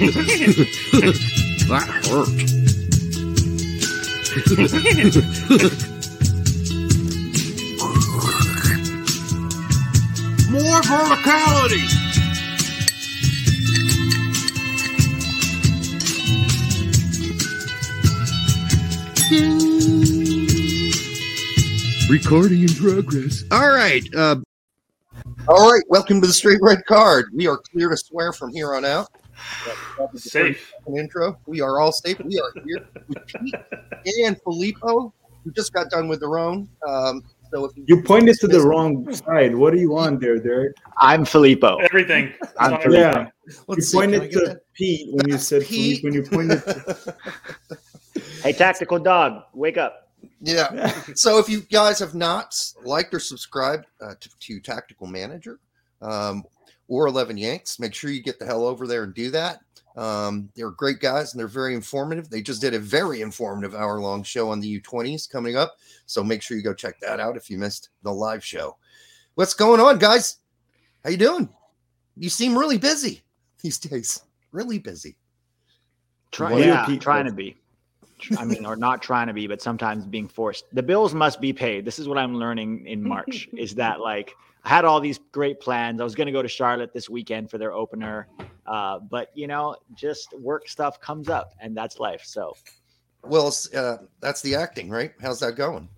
that hurt. More verticality. Recording in progress. All right. Uh, All right, welcome to the Straight Red Card. We are clear to swear from here on out. Safe. Intro. We are all safe. We are here with Pete and Filippo. We just got done with their own. Um, so if You pointed to the wrong side. What are you on there, Derek? I'm Filippo. Everything. I'm Sorry. Filippo. Yeah, let's you see, pointed to that? Pete when you said Pete. Philippe. When you pointed, to, Hey, tactical dog, wake up. Yeah. So if you guys have not liked or subscribed uh, to, to Tactical Manager um, or 11 Yanks, make sure you get the hell over there and do that. Um, they're great guys and they're very informative. They just did a very informative hour long show on the U20s coming up. So make sure you go check that out if you missed the live show. What's going on, guys? How you doing? You seem really busy these days. Really busy. Try, What do you yeah, repeat trying to be. I mean, or not trying to be, but sometimes being forced. The bills must be paid. This is what I'm learning in March is that like I had all these great plans. I was going to go to Charlotte this weekend for their opener. Uh, but you know, just work stuff comes up and that's life. So Well, uh, that's the acting, right? How's that going?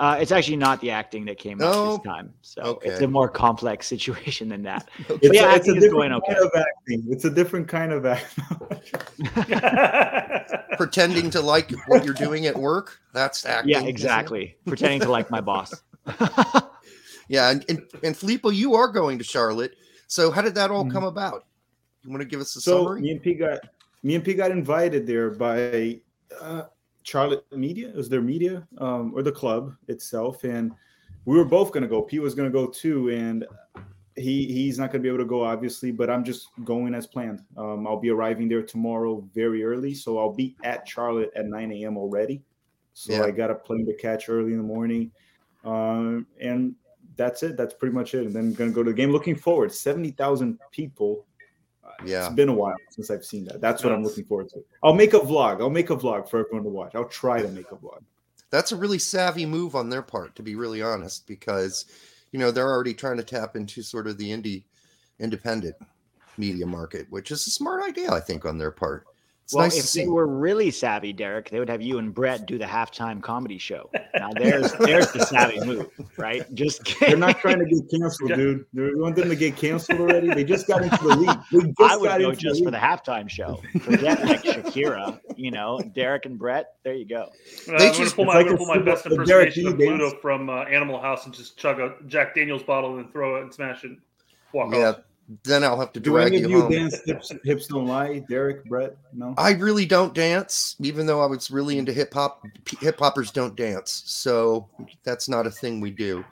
uh, it's actually not the acting that came up Oh, this time. So okay. it's a more complex situation than that. it's, yeah, a, it's a acting is going different okay. kind of acting. It's a different kind of acting. pretending to like what you're doing at work. That's acting. yeah, exactly. Pretending to like my boss. Yeah, and, and and Filippo, you are going to Charlotte. So how did that all Mhm. come about? You want to give us a so summary? me and P got me and P got invited there by uh, Charlotte Media. It was their media um, or the club itself, and we were both going to go. P was going to go too, and he he's not going to be able to go obviously, but I'm just going as planned. Um, I'll be arriving there tomorrow very early, so I'll be at Charlotte at 9 a.m. already. So Yeah. I got a plane to catch early in the morning, um, and that's it. That's pretty much it. And then going to go to the game. Looking forward. Seventy thousand people. Uh, Yeah. it's been a while since I've seen that. That's what I'm looking forward to. I'll make a vlog. I'll make a vlog for everyone to watch. I'll try to make a vlog. That's a really savvy move on their part, to be really honest, because you know they're already trying to tap into sort of the indie independent media market, which is a smart idea, I think, on their part. It's well, nice if to they were really savvy, Derek, they would have you and Brett do the halftime comedy show. Now there's there's the savvy move, right? Just They're not trying to get canceled, dude. They want them to get canceled already. They just got into the league. Just I would got go into just the for the halftime show. Forget like Shakira, you know, Derek and Brett. There you go. Uh, They I'm going just- to pull my, like I'm pull my best the Derek impersonation of Lee dance. Bluto from uh, Animal House and just chug a Jack Daniels bottle and throw it and smash it. Walk Yeah, off. Then I'll have to Do drag any you of you home. dance hips, hips don't lie? Derek, Brett, no. I really don't dance, even though I was really into hip hop. Hip hoppers don't dance, so that's not a thing we do.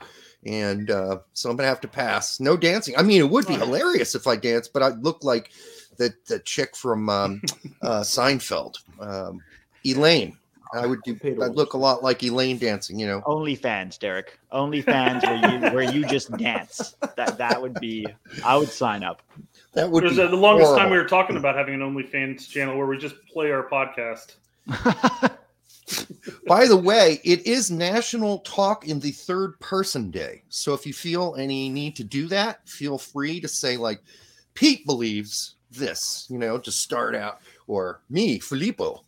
And uh, so I'm gonna have to pass. No dancing. I mean, it would be hilarious if I danced, but I look like the the chick from um, uh, Seinfeld, um, Elaine. I would do. Paid I'd look a lot like Elaine dancing. You know. OnlyFans, Derek. OnlyFans where you where you just dance. That that would be I would sign up. That would There's be uh, the longest time we were talking about having an OnlyFans channel where we just play our podcast. By the way, it is National Talk in the Third Person Day. So if you feel any need to do that, feel free to say, like, Pete believes this, you know, to start out, or me, Filippo,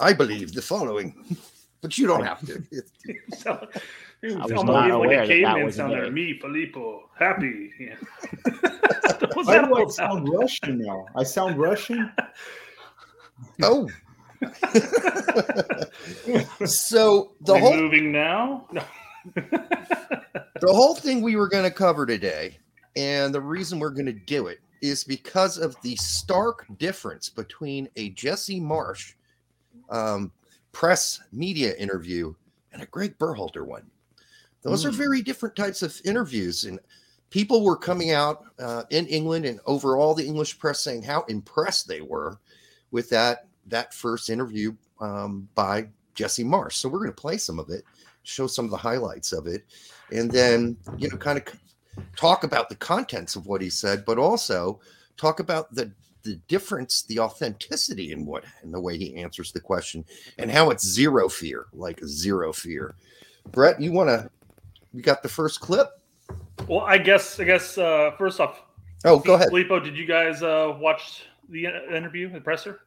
I believe the following. But you don't have to. It- You sound, you I was sound not like aware a that that was sound there. there. Me, Filippo, happy. Yeah. Why do I sound Russian now? I sound Russian. oh. so the We whole moving now? No. the whole thing we were going to cover today, and the reason we're going to do it is because of the stark difference between a Jesse Marsch um, press media interview and a Greg Berhalter one. Those are Mm. very different types of interviews, and people were coming out uh, in England and over all the English press saying how impressed they were with that that first interview um, by Jesse Marsch. So we're going to play some of it, show some of the highlights of it, and then you know kind of talk about the contents of what he said, but also talk about the the difference, the authenticity in what in the way he answers the question, and how it's zero fear, like zero fear. Brett, you want to? You got the first clip? Well, I guess I guess uh, first off, Oh, go ahead. Filippo, did you guys uh, watch the uh, interview, the presser?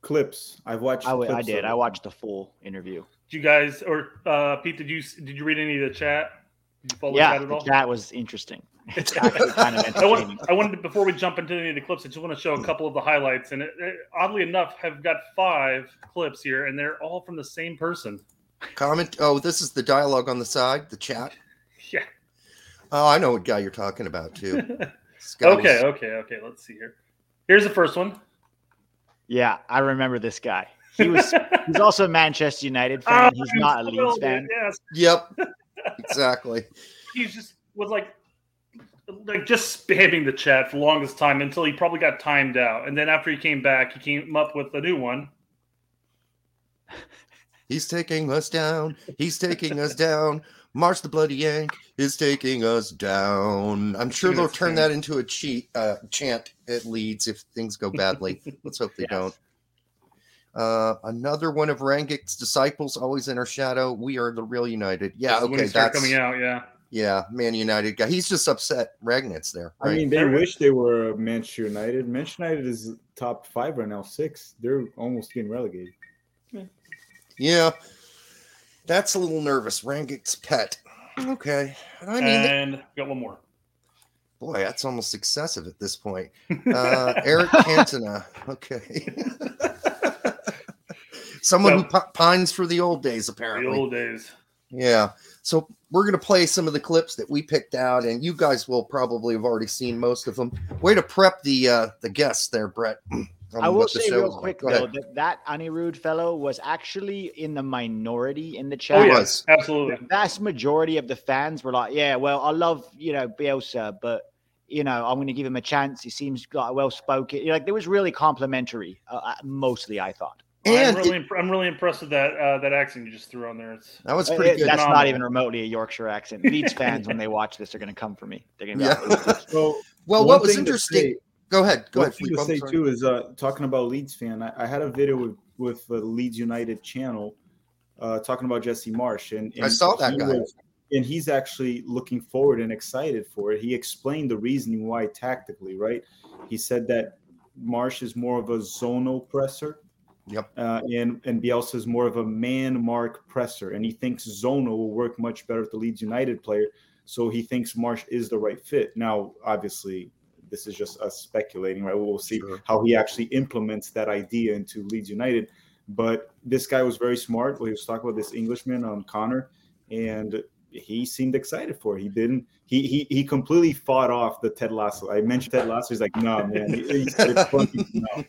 Clips. I've watched. I, clips did. I it. watched the full interview. Did you guys or uh, Pete? Did you did you read any of the chat? Did you follow yeah, the at the all? chat was interesting. It's actually kind of I, want. I wanted to, before we jump into any of the clips, I just want to show a couple of the highlights. And it, it, oddly enough, have got five clips here, and they're all from the same person. Comment. Oh, this is the dialogue on the side, the chat. Yeah. Oh, I know what guy you're talking about too. Okay, okay, okay. Let's see here. Here's the first one. Yeah, I remember this guy. He was. he's also a Manchester United fan. Oh, he's I'm not a thrilled, Leeds fan. Yes, Yep. Exactly. he just was like, like just spamming the chat for the longest time until he probably got timed out. And then after he came back, he came up with a new one. He's taking us down. He's taking us down. March the Bloody Yank is taking us down. I'm sure they'll turn that into a cheat uh, chant at Leeds if things go badly. Let's hope they Yes. don't. Uh, another one of Rangnick's disciples, always in our shadow. We are the real United. Yeah, This is when okay, that's coming out. Yeah. Yeah, Man United guy. He's just upset. Rangnick's there, I mean, they wish they were Manchester United. Manchester United is top five right now, six. They're almost getting relegated. yeah, that's a little nervous. Rangnick's pet. Okay, I mean, and got one more. Boy, that's almost excessive at this point. Uh, Eric Cantona. Okay. Someone who pi- pines for the old days, apparently. The old days. Yeah. So we're going to play some of the clips that we picked out, and you guys will probably have already seen most of them. Way to prep the uh, the guests there, Brett. I will say real is like. quick though ahead. that that Anirudh fellow was actually in the minority in the Oh chat. yeah, was. The absolutely. vast majority of the fans were like, "Yeah, well, I love you know Bielsa, but you know I'm going to give him a chance. He seems like well spoken. Like there was really complimentary, uh, uh, mostly. I thought And I'm really, imp- I'm really impressed with that uh, that accent you just threw on there. It's that was Uh, pretty it- good. that's not even remotely a Yorkshire accent. Leeds fans, when they watch this, are going to come for me. They're going to Yeah. like, So, Well, what was interesting? say- Go ahead. Go ahead. thing Felipe. to say too is uh, talking about Leeds fan. I, I had a video with with the Leeds United channel uh, talking about Jesse Marsch, and, I saw that guy. was- and he's actually looking forward and excited for it. He explained the reasoning why tactically, right? He said that Marsch is more of a zonal presser. Yep. Uh, and and Bielsa is more of a man mark presser, and he thinks zonal will work much better with the Leeds United player. So he thinks Marsch is the right fit. Now, obviously, this is just us speculating, right? We'll see Sure. how he actually implements that idea into Leeds United. But this guy was very smart. Well, he was talking about this Englishman, um, Connor, and he seemed excited for it. He didn't. He he he completely fought off the Ted Lasso. I mentioned Ted Lasso. He's like, no, man. He, he said it's funny. No.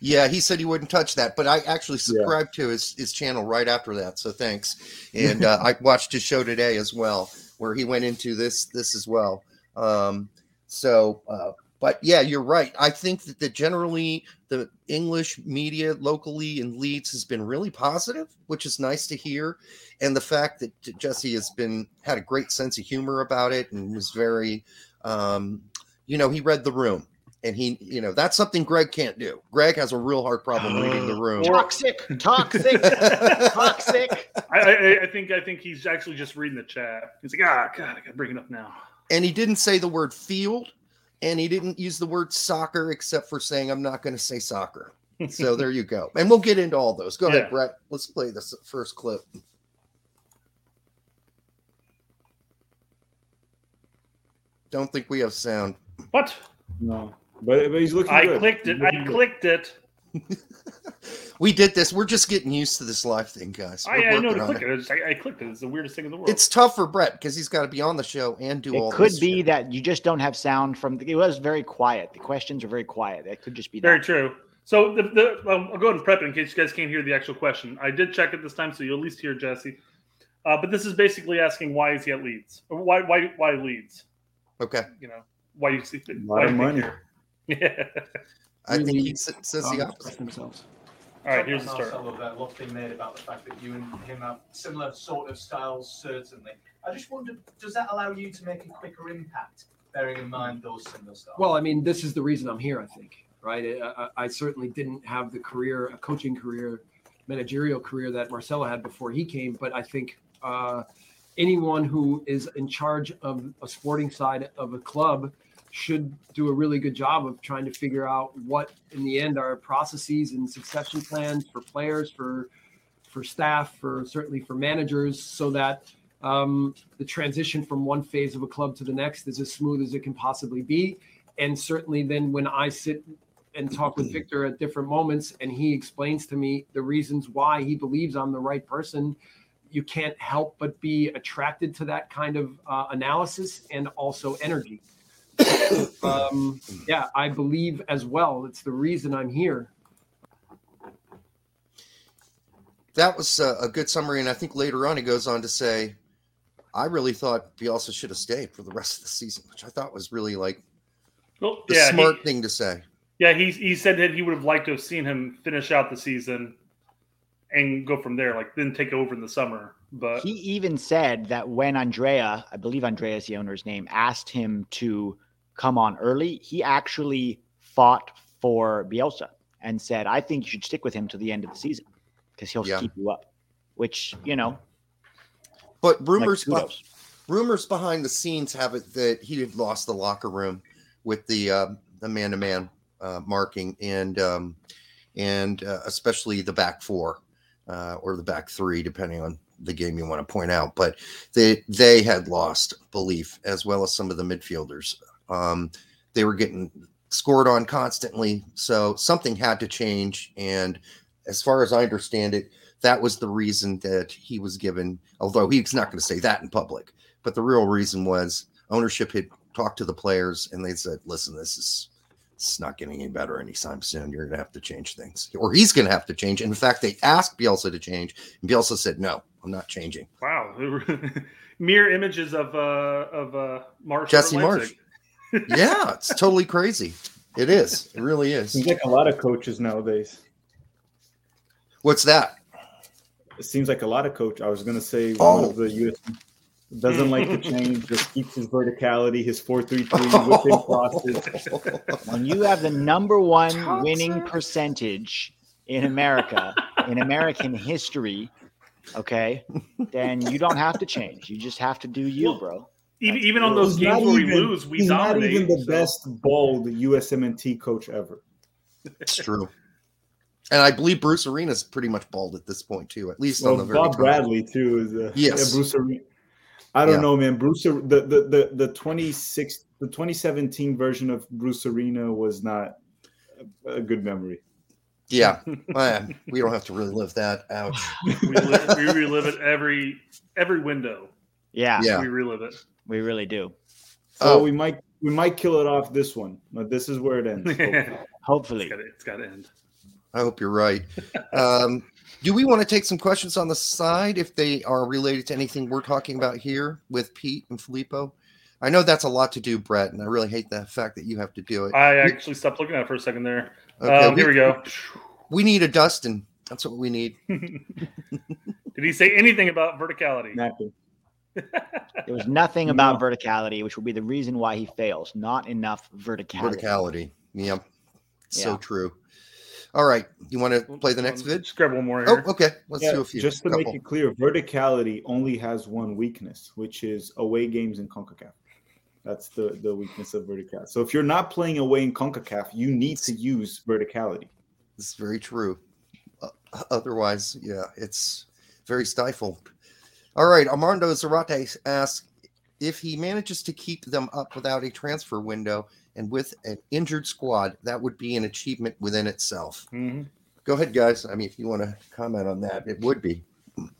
Yeah, he said he wouldn't touch that, but I actually subscribed to his his channel right after that. So thanks. And uh, I watched his show today as well, where he went into this this as well. Um, so, uh, but yeah, you're right. I think that the generally the English media locally in Leeds has been really positive, which is nice to hear. And the fact that Jesse has been had a great sense of humor about it and was very, um, you know, he read the room and he you know that's something greg can't do greg has a real hard problem reading the room toxic, toxic, toxic. I, I, I think I think he's actually just reading the chat. He's like, ah, God, I got to bring it up now. and he didn't say the word field and he didn't use the word soccer except for saying i'm not going to say soccer so there you go and we'll get into all those go ahead brett let's play this first clip don't think we have sound What? No, but, but he's looking I good. clicked it. I good. clicked it. we did this we're just getting used to this live thing guys I, We're I know to click it. it. I, just, I, I clicked it. It's the weirdest thing in the world. it's tough for brett because he's got to be on the show and do all It could this be shit. that you just don't have sound from. It was very quiet. The questions are very quiet. It could just be very that. true. So the, the um, I'll go ahead and prep it in case you guys can't hear the actual question. I did check it this time, so you'll at least hear Jesse. Uh, but this is basically asking why is he at Leeds? Or why why why Leeds? okay You know why you see A why lot do of money. Yeah. i think he Really, s- says the opposite themselves. All right, here's the Marcel start. of uh, what's been made about the fact that you and him have similar sort of styles, certainly. I just wondered, does that allow you to make a quicker impact, bearing in mind those similar styles? Well, I mean, this is the reason I'm here. I think. right? I, I certainly didn't have the career, a coaching career, managerial career that Marcelo had before he came, but I think uh, anyone who is in charge of a sporting side of a club should do a really good job of trying to figure out what in the end are processes and succession plans for players for for staff for certainly for managers so that um, the transition from one phase of a club to the next is as smooth as it can possibly be. And certainly then when i sit and talk with victor at different moments and he explains to me the reasons why he believes i'm the right person you can't help but be attracted to that kind of uh, analysis and also energy um, yeah, I believe as well. It's the reason I'm here. That was a, a good summary, and I think later on he goes on to say, "I really thought Bielsa should have stayed for the rest of the season," which I thought was really like Well, the yeah, he- smart thing to say. Yeah, he he said that he would have liked to have seen him finish out the season and go from there, like then take over in the summer. But He even said that when Andrea, I believe Andrea is the owner's name, asked him to come on early, he actually fought for Bielsa and said, I think you should stick with him to the end of the season because he'll Yeah. keep you up. Which, you know, But rumors, beh- kudos. rumors behind the scenes have it that he had lost the locker room with the uh, the man to man marking and um, and uh, especially the back four uh, or the back three, depending on the game you want to point out. But they they had lost belief as well as some of the midfielders. Um, they were getting scored on constantly, so something had to change. And as far as I understand it, that was the reason that he was given. Although he's not going to say that in public, but the real reason was ownership had talked to the players and they said, "Listen, this is." It's not getting any better anytime soon. You're going to have to change things, or he's going to have to change. In fact, they asked Bielsa to change, and Bielsa said, "No, I'm not changing." wow, mere images of uh of uh Marsch. Jesse Marsch. Leipzig. yeah, it's totally crazy. It is. It really is. Seems like a lot of coaches nowadays. What's that? It seems like a lot of coach. I was gonna say Oh. one of the US doesn't like to change, just keeps his verticality, his four three three whipping crosses. when you have the number one winning percentage in America, in American history, okay, then you don't have to change. You just have to do you, bro. Even, even on those He's games not where we lose, we he's dominate. not even the so- best bald USMNT coach ever. It's true. And I believe Bruce Arena's pretty much bald at this point too, at least on the very Bob top. Bradley too is uh, Yes. yeah, Bruce Arena. I don't Yeah. know, man. Bruce, Ar- the the the the twenty six the twenty seventeen version of Bruce Arena was not a, a good memory. Yeah, Man, we don't have to really live that. Ouch. we, live, we relive it every every window. Yeah, Yeah. We relive it. We really do. So Oh. we might we might kill it off this one, but this is where it ends. it's Hopefully. it's got to end. I hope you're right. Um, do we want to take some questions on the side if they are related to anything we're talking about here with Pete and Filippo? I know that's a lot to do, Brett, and I really hate the fact that you have to do it. I actually stopped looking at it for a second there. Okay, um, here we go. We need a Dustin. That's what we need. Did he say anything about verticality? Napping. There was nothing about verticality, which will be the reason why he fails. Not enough verticality. Verticality. Yep. So true. All right. You want to play the next vid? Just grab one more Oh, okay. Let's Yeah, do a few. just to make it clear, verticality only has one weakness, which is away games in CONCACAF. That's the, the weakness of verticality. So if you're not playing away in CONCACAF, you need to use verticality. This is very true. Uh, otherwise, yeah, it's very stifled. All right. Armando Zarate asks if he manages to keep them up without a transfer window and with an injured squad, that would be an achievement within itself. Mhm. Go ahead, guys. I mean, if you want to comment on that, it would be.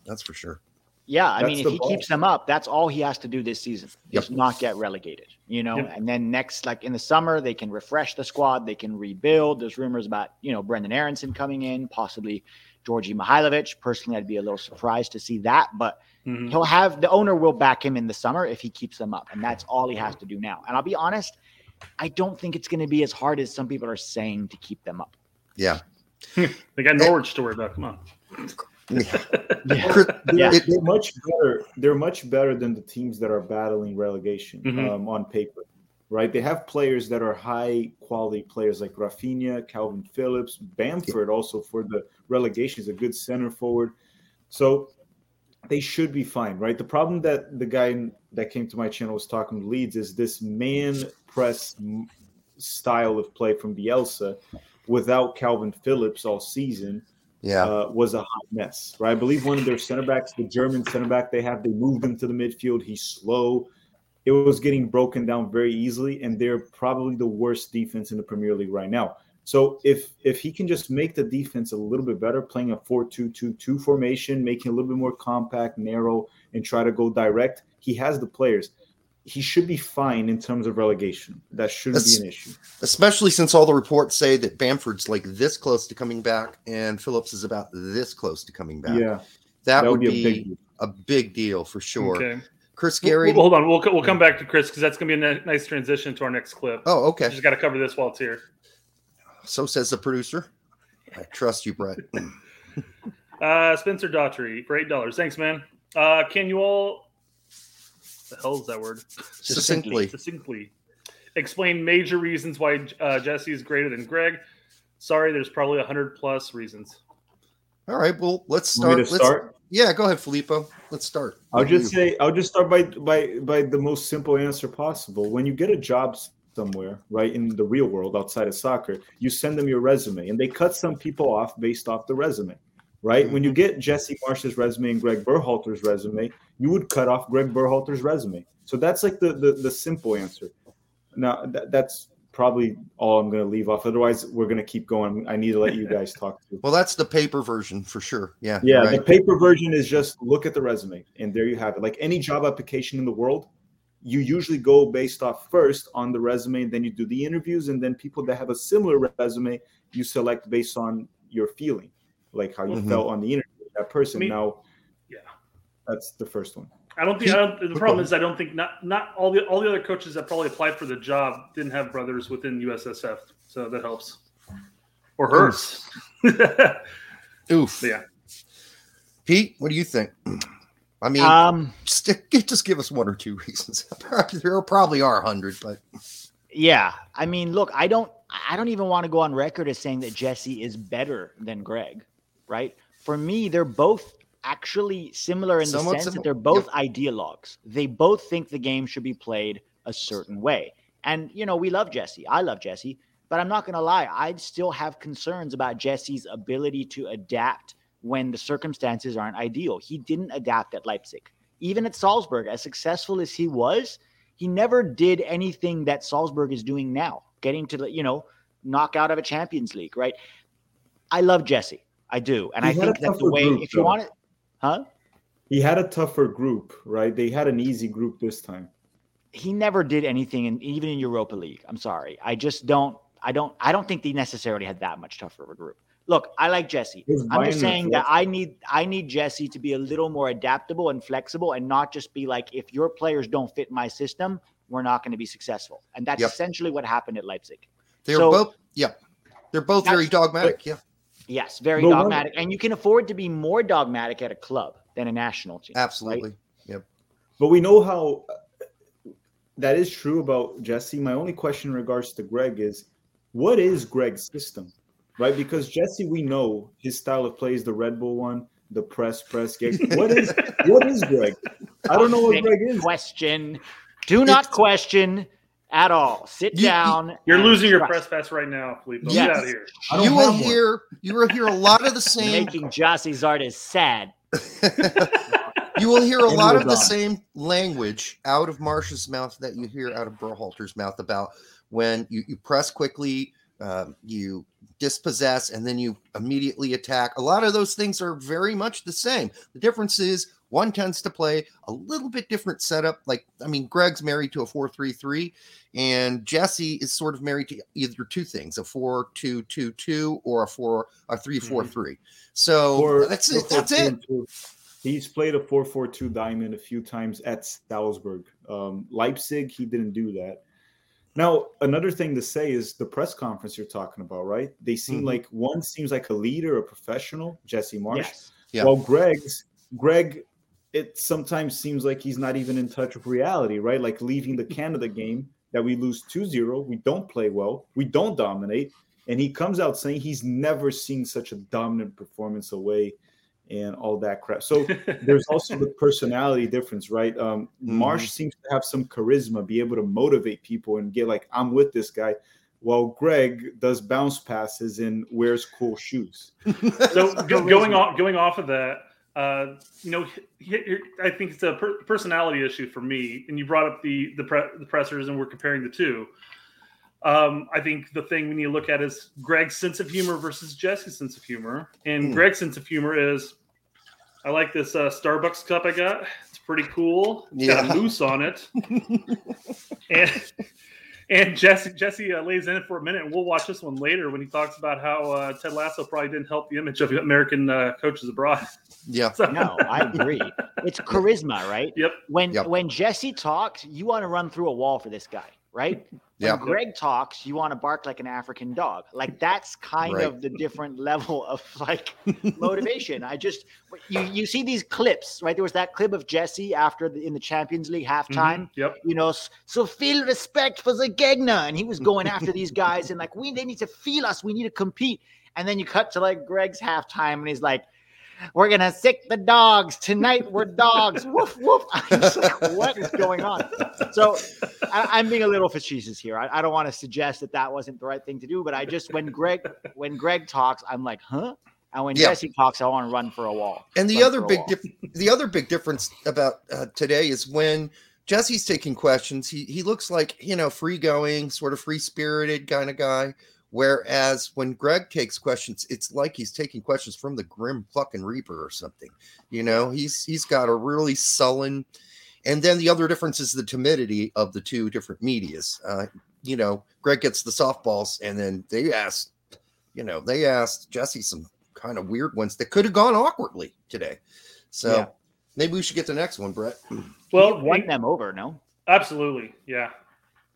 That's for sure. Yeah, I That's mean, if he ball. keeps them up, that's all he has to do this season. Yep. Is not get relegated, you know. Yep. And then next, like in the summer, they can refresh the squad. They can rebuild. There's rumors about you know Brenden Aaronson coming in, possibly Djordje Mihailovic. Personally, I'd be a little surprised to see that, but Mhm. he'll have the owner will back him in the summer if he keeps them up, and that's all he has to do now. And I'll be honest, I don't think it's going to be as hard as some people are saying to keep them up. Yeah. They got Norwich to worry about. Come on. Yeah. Chris- Yeah. it- They're much better. They're much better than the teams that are battling relegation Mhm. um, on paper. Right? They have players that are high quality players like Raphinha, Kalvin Phillips, Bamford also for the relegation is a good center forward. So they should be fine, right? The problem that the guy that came to my channel was talking to Leeds is this man press style of play from Bielsa without Kalvin Phillips all season Yeah. uh, was a hot mess, right? I believe one of their center backs, the German center back they have, they moved him to the midfield. He's slow. It was getting broken down very easily, and they're probably the worst defense in the Premier League right now. So if if he can just make the defense a little bit better, playing a 4-2-2-2 formation, making a little bit more compact, narrow, and try to go direct, he has the players. He should be fine in terms of relegation. That shouldn't That's- be an issue. Especially since all the reports say that Bamford's like this close to coming back and Phillips is about this close to coming back. Yeah, that, that would would be, be a big. a big deal for sure. Okay. Chris Well, Gary. hold on. We'll, we'll come back to Chris because that's going to be a ni- nice transition to our next clip. Oh, okay. Just got to cover this while it's here. So says the producer. I trust you, Brett. Uh, Spencer Daughtry for eight dollars. Thanks, man. Uh, can you all? The hell is that word? Succinctly. Succinctly explain major reasons why uh, Jesse is greater than Greg. Sorry, there's probably a hundred plus reasons. All right. Well, let's start. Let's, start? Yeah, go ahead, Filippo. Let's start. I'll just say I'll just start by by by the most simple answer possible. When you get a job somewhere, right, in the real world outside of soccer, you send them your resume and they cut some people off based off the resume. Right? When you mm-hmm. get Jesse Marsch's resume and Greg Berhalter's resume, you would cut off Greg Berhalter's resume. So that's like the the, the simple answer. Now that, that's probably all I'm going to leave off. Otherwise, we're going to keep going. I need to let you guys talk too. Well, that's the paper version for sure. Yeah. Yeah, you're the paper version is just look at the resume, and there you have it. Like any job application in the world, you usually go based off first on the resume, and then you do the interviews, and then people that have a similar resume, you select based on your feeling, like how you Mhm. felt on the interview with that person. I mean- now, Yeah. that's the first one. I don't think. He- I don't, the problem is, I don't think not not all the all the other coaches that probably applied for the job didn't have brothers within USSF, so that helps or hurts. Oof. Yeah. Pete, what do you think? I mean, Um, just, just give us one or two reasons. there probably are a hundred, but yeah. I mean, look, I don't I don't even want to go on record as saying that Jesse is better than Greg, right? For me, they're both actually similar in Somewhat the sense similar. that they're both ideologues. They both think the game should be played a certain way. And you know, we love Jesse. I love Jesse, but I'm not going to lie, I still have concerns about Jesse's ability to adapt when the circumstances aren't ideal. He didn't adapt at Leipzig. Even at Salzburg, as successful as he was, he never did anything that Salzburg is doing now, getting to the, you know, knock out of a Champions League, right? I love Jesse. I do. And He I think that the way, group, if you though. want it, huh? He had a tougher group, right? They had an easy group this time. he never did anything in even in Europa League. I'm sorry. I just don't I don't I don't think they necessarily had that much tougher of a group. Look, I like Jesse. His I'm just saying that I need I need Jesse to be a little more adaptable and flexible and not just be like if your players don't fit my system, we're not going to be successful. And that's Yep. essentially what happened at Leipzig. they're So- both. Yeah, they're both very That's- dogmatic. Yeah, Yes, very No wonder. dogmatic. And you can afford to be more dogmatic at a club than a national team. right? Yep. But we know how that is true about Jesse. My only question in regards to Greg is what is Greg's system? Right? Because Jesse, we know his style of play is the Red Bull one, the press, press, get. What is what is Greg? I don't know what Greg is. Question. Do not question at all. Sit You- you- down. You're and losing your press pass right now, Felipe. Yes. Get out of here. You will have one. hear. You will hear a lot of the same. making Jossie's artist sad. you will hear a And lot we're of the same language out of Marsch's mouth that you hear out of Berhalter's mouth about when you, you press quickly, um, you dispossess, and then you immediately attack. A lot of those things are very much the same. The difference is one tends to play a little bit different setup. Like, I mean, Greg's married to a 4 3 3, and Jesse is sort of married to either two things a 4 2 2 2 or a 4 a 3 4 3. So Or- that's or it. That's four, it. two, two. He's played a 4-4-2 diamond a few times at Salzburg. Um, Leipzig, he didn't do that. Now, another thing to say is the press conference you're talking about, right? They seem Mhm. like one seems like a leader, a professional, Jesse Marsch. Yes. Yeah. Well, Greg's Greg, it sometimes seems like he's not even in touch with reality, right? Like leaving the Canada game, that we lose 2-0, we don't play well, we don't dominate, and he comes out saying he's never seen such a dominant performance away and all that crap. So there's also the personality difference, right? Um, Marsch seems to have some charisma, be able to motivate people and get like, I'm with this guy. While Greg does bounce passes and wears cool shoes. so go, going off going off of that, uh, you know, I think it's a per- personality issue for me. And you brought up the the, pre- the pressers, and we're comparing the two. Um, I think the thing we need to look at is Greg's sense of humor versus Jesse's sense of humor. And Hmm. Greg's sense of humor is, I like this uh, Starbucks cup I got. It's pretty cool. It's got Yeah. a moose on it. and and Jesse Jesse uh, lays in it for a minute, and we'll watch this one later when he talks about how uh, Ted Lasso probably didn't help the image of American uh, coaches abroad. Yeah. So- No, I agree. It's charisma, right? Yep. When Yep. when Jesse talks, you want to run through a wall for this guy, right? When Yeah. Greg talks, you want to bark like an African dog. Like that's kind Right. of the different level of like motivation. I just you you see these clips, right? There was that clip of Jesse after the, in the Champions League halftime. Mhm. Yep. You know, so feel respect for the Gegner, and he was going after these guys, and like we they need to feel us, we need to compete. And then you cut to like Greg's halftime, and he's like, "We're gonna sick the dogs tonight. We're dogs. woof woof." I'm just like, what is going on? So I, I'm being a little facetious here. I, I don't want to suggest that that wasn't the right thing to do, but I just when Greg when Greg talks, I'm like, huh? And when Yeah. Jesse talks, I want to run for a wall. And the Run other big dif- the other big difference about uh, today is when Jesse's taking questions, he he looks like, you know, free going, sort of free spirited kind of guy. Whereas when Greg takes questions, it's like he's taking questions from the grim fucking reaper or something. You know, he's he's got a really sullen. And then the other difference is the timidity of the two different medias. Uh, you know, Greg gets the softballs, and then they asked, you know, they asked Jesse some kind of weird ones that could have gone awkwardly today. So Yeah. maybe we should get the next one, Brett. Well, He won them over, no? Absolutely, yeah.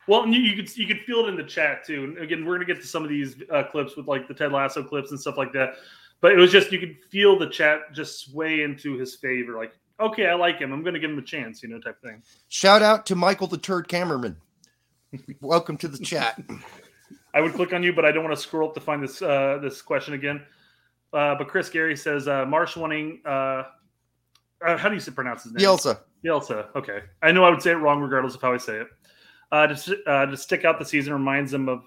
Well, and you, you could you could feel it in the chat too. And again, we're gonna get to some of these uh, clips with like the Ted Lasso clips and stuff like that. But it was just you could feel the chat just sway into his favor. Like, okay, I like him. I'm gonna give him a chance, you know, type thing. Shout out to Michael the Turd Cameraman. Welcome to the chat. I would click on you, but I don't want to scroll up to find this uh, this question again. Uh, but Chris Gary says uh, Marsch wanting. Uh, uh, how do you say pronounce his name? Yelsa. Yelsa. Okay, I know I would say it wrong regardless of how I say it. Uh, to, uh, to stick out the season reminds him of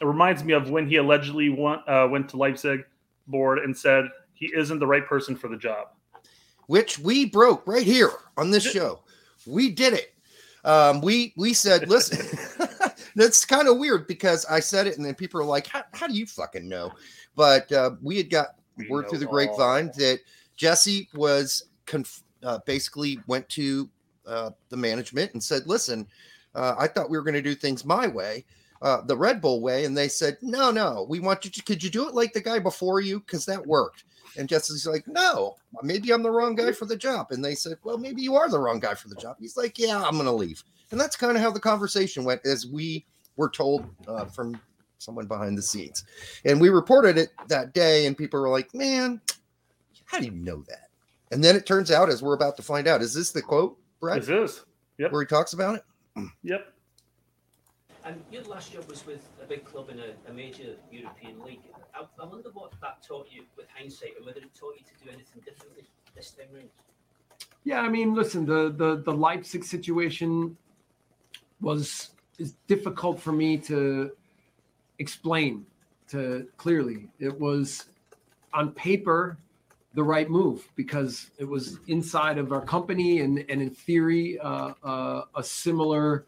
it reminds me of when he allegedly went, uh, went to Leipzig board and said he isn't the right person for the job. which we broke right here on this show. We did it. Um, we we said, listen, that's kind of weird because I said it and then people are like, how, how do you fucking know? But uh, we had got We word through the all. grapevine that Jesse was conf- uh, basically went to uh, the management and said, listen, uh, I thought we were going to do things my way. Uh, the Red Bull way, and they said, "No, no, we want you to. Could you do it like the guy before you? Because that worked." And Jesse's like, no, maybe I'm the wrong guy for the job. And they said, well, maybe you are the wrong guy for the job. He's like, yeah, I'm going to leave. And that's kind of how the conversation went, as we were told uh, from someone behind the scenes. And we reported it that day, and people were like, man, how do you know that? And then it turns out, as we're about to find out, is this the quote, Brett, This is. Yep. where he talks about it? Yep. And your last job was with a big club in a, a major European league. I, I wonder what that taught you with hindsight, and whether it taught you to do anything differently this time round. Yeah, I mean, listen, the the the Leipzig situation was is difficult for me to explain to clearly. It was on paper the right move because it was inside of our company and and in theory uh, uh, a similar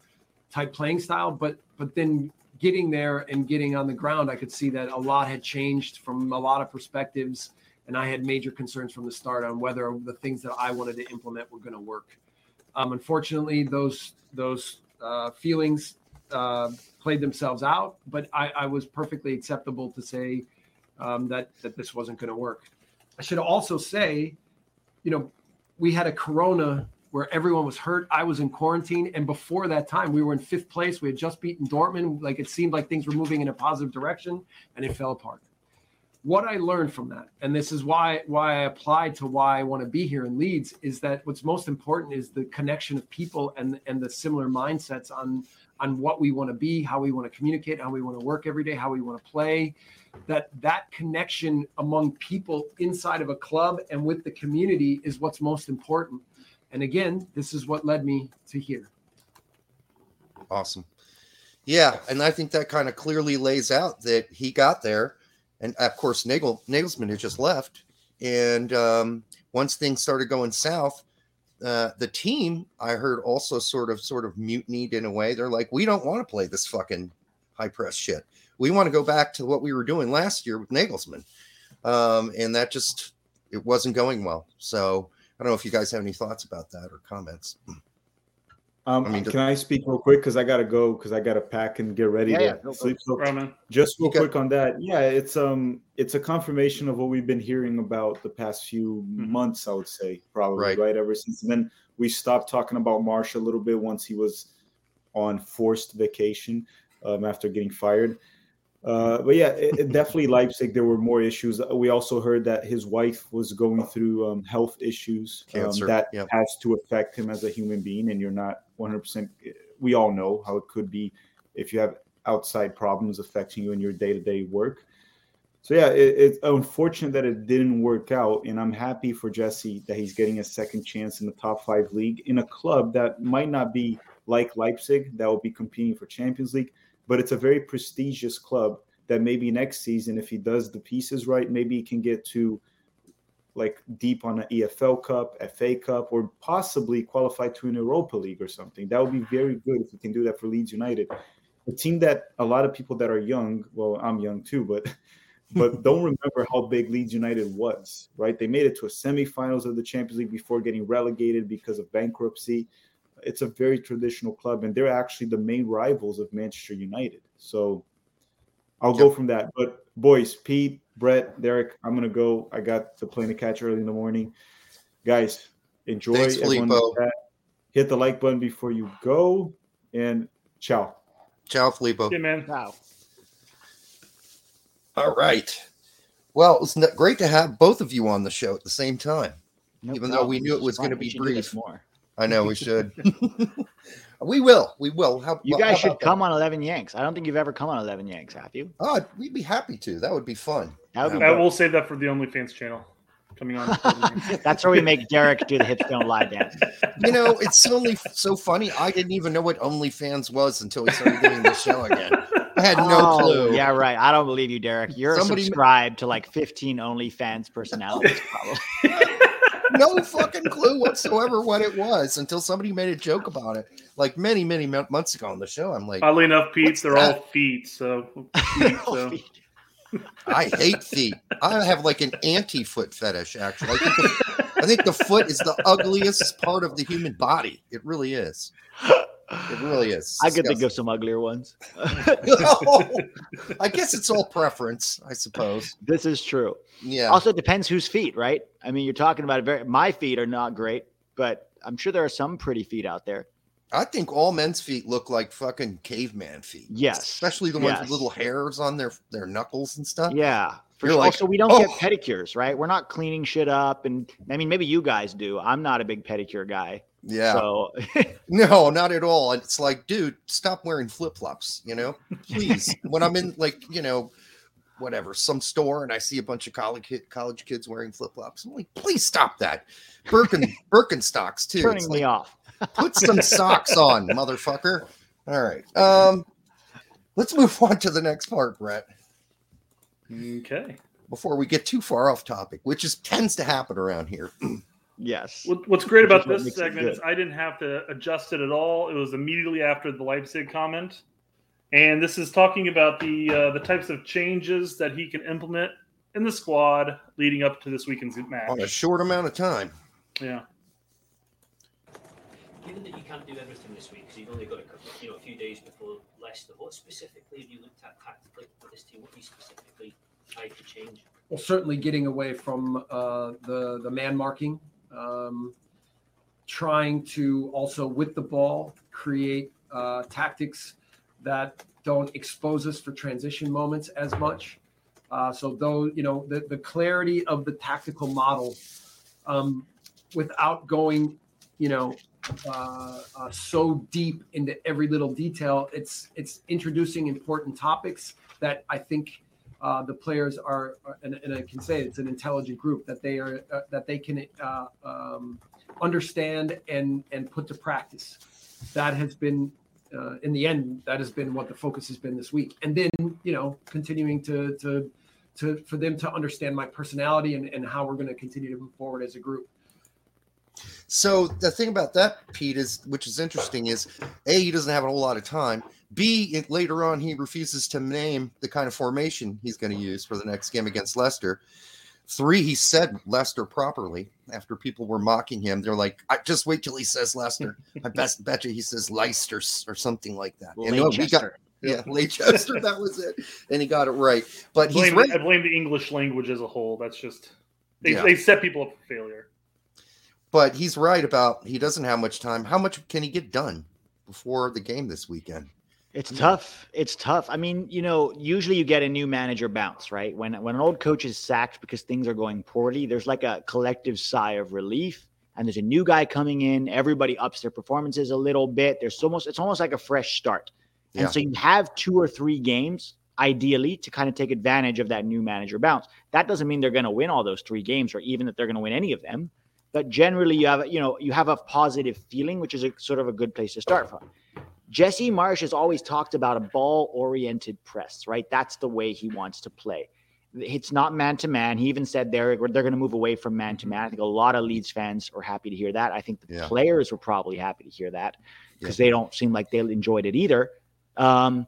type playing style, but but then getting there and getting on the ground, I could see that a lot had changed from a lot of perspectives and I had major concerns from the start on whether the things that I wanted to implement were going to work. Um, unfortunately, those those uh, feelings uh, played themselves out, but I, I was perfectly acceptable to say um, that that this wasn't going to work. I should also say, you know, we had a Corona where everyone was hurt. I was in quarantine, and before that time, we were in fifth place. We had just beaten Dortmund. Like it seemed like things were moving in a positive direction, and it fell apart what I learned from that, and this is why why I applied to why I want to be here in Leeds, is that what's most important is the connection of people and and the similar mindsets on on what we want to be, how we want to communicate, how we want to work every day, how we want to play. That that connection among people inside of a club and with the community is what's most important. And again, this is what led me to here. Awesome. Yeah, and I think that kind of clearly lays out that he got there, and of course Nagel Nagelsmann had just left, and um, once things started going south, uh, the team I heard also sort of sort of mutinied in a way. They're like, we don't want to play this fucking high press shit. We want to go back to what we were doing last year with Nagelsmann, um, and that just it wasn't going well. So I don't know if you guys have any thoughts about that or comments. Um, I mean, can I speak real quick? Because I gotta go because I gotta pack and get ready Yeah, to yeah, go sleep. So Roman. just real quick on that, yeah, it's um, it's a confirmation of what we've been hearing about the past few Mhm. months. I would say probably Right. right, ever since. And then we stopped talking about Marsch a little bit once he was on forced vacation um, after getting fired. Uh, but yeah, it, it definitely Leipzig. There were more issues. We also heard that his wife was going through um, health issues um, that yep. has to affect him as a human being, and you're not 100. percent We all know how it could be if you have outside problems affecting you in your day to day work. So yeah, it, it's unfortunate that it didn't work out, and I'm happy for Jesse that he's getting a second chance in the top five league in a club that might not be like Leipzig that will be competing for Champions League, but it's a very prestigious club that maybe next season, if he does the pieces right, maybe he can get to like deep on an EFL Cup, FA Cup, or possibly qualify to an Europa League or something. That would be very good if he can do that for Leeds United, a team that a lot of people that are young, well, I'm young too, but but don't remember how big Leeds United was, right? They made it to a semifinals of the Champions League before getting relegated because of bankruptcy. It's a very traditional club, and they're actually the main rivals of Manchester United. So I'll go from that. But boys, Pete, Brett, Derek, I'm gonna go. I got the plane to catch early in the morning. Guys, enjoy. Thanks, Everyone that- Hit the like button before you go, and ciao. Ciao, Filippo. Yeah, man. Wow. All right. Well, it was great to have both of you on the show at the same time. No Even though we knew it was gonna be should do this brief. more. I know we should. we will. We will. How, You guys how should about come on 11 Yanks. I don't think you've ever come on 11 Yanks, have you? Oh, we'd be happy to. That would be fun. That would be I will save that for the OnlyFans channel coming on. That's where we make Derek do the hips don't lie dance. You know, it's only so funny. I didn't even know what OnlyFans was until we started doing the show again. I had no Oh, clue. Yeah, right. I don't believe you, Derek. You're Somebody- subscribed to like 15 OnlyFans personalities, probably. no fucking clue whatsoever what it was until somebody made a joke about it like many many mon- months ago on the show. I'm like Oddly enough, Pete, they're all feet. So, feet, so. i hate feet. I have like an anti-foot fetish actually. I think, the, I think the foot is the ugliest part of the human body. It really is it really is I could think of some uglier ones. i guess it's all preference i suppose This is true. yeah Also, it depends whose feet, right? I mean, you're talking about a very. My feet are not great, but I'm sure there are some pretty feet out there. i think all men's feet look like fucking caveman feet Yes. especially the ones with little hairs on their their knuckles and stuff Yeah. For You're sure. like, also, we don't get "Oh." pedicures, right? We're not cleaning shit up, and I mean, maybe you guys do. I'm not a big pedicure guy, yeah so No, not at all. And it's like, dude, stop wearing flip flops, you know, please. when I'm in like, you know, whatever, some store and I see a bunch of college college kids wearing flip flops, I'm like, please stop that. Birken Birkenstocks too. turning me off. put some socks on, motherfucker. All right. Um, let's move on to the next part, Brett, Okay. before we get too far off topic, which is tends to happen around here. Yes. What's great about Which is what this segment is. I didn't have to adjust it at all. It was immediately after the Leipzig comment, and this is talking about the uh, the types of changes that he can implement in the squad leading up to this weekend's match. On a short amount of time. Yeah. Given that you can't do everything this week, because you've only got a couple, you know, a few days before Leicester, what specifically have you looked at tactically for this team? What have you specifically tried to change? Well, certainly getting away from uh, the the man marking, um, trying to also with the ball create uh, tactics that don't expose us for transition moments as much. Uh, so though you know the the clarity of the tactical model, um, without going, you know, uh, uh, so deep into every little detail. It's it's introducing important topics that I think uh, the players are, are and, and, I can say it's an intelligent group that they are uh, that they can uh, um, understand and and put to practice. That has been uh, in the end that has been what the focus has been this week, and then you know continuing to to to for them to understand my personality and, and how we're going to continue to move forward as a group. So the thing about that, Pete, is which is interesting is a he doesn't have a whole lot of time. B it, later on he refuses to name the kind of formation he's going to use for the next game against Leicester. Three, he said Leicester properly after people were mocking him. They're like, I just wait till he says Leicester. I best bet you he says Leicester or something like that. And no, we got yeah, Leicester. that was it, and he got it right. But I blame, right. I blame the English language as a whole. That's just they, yeah. they set people up for failure. But he's right about he doesn't have much time. How much can he get done before the game this weekend? It's tough. It's tough. I mean, you know, usually you get a new manager bounce, right? When when an old coach is sacked because things are going poorly, there's like a collective sigh of relief. And there's a new guy coming in. Everybody ups their performances a little bit. There's almost it's almost like a fresh start. And yeah. so you have two or three games ideally to kind of take advantage of that new manager bounce. That doesn't mean they're going to win all those three games or even that they're going to win any of them but generally you have you know you have a positive feeling which is a sort of a good place to start from. Jesse Marsch has always talked about a ball oriented press right? That's the way he wants to play. It's not man to man. He even said they're they're going to move away from man to man. I think a lot of leeds fans are happy to hear that. I think the yeah. players were probably happy to hear that because yeah. they don't seem like they enjoyed it either. Um,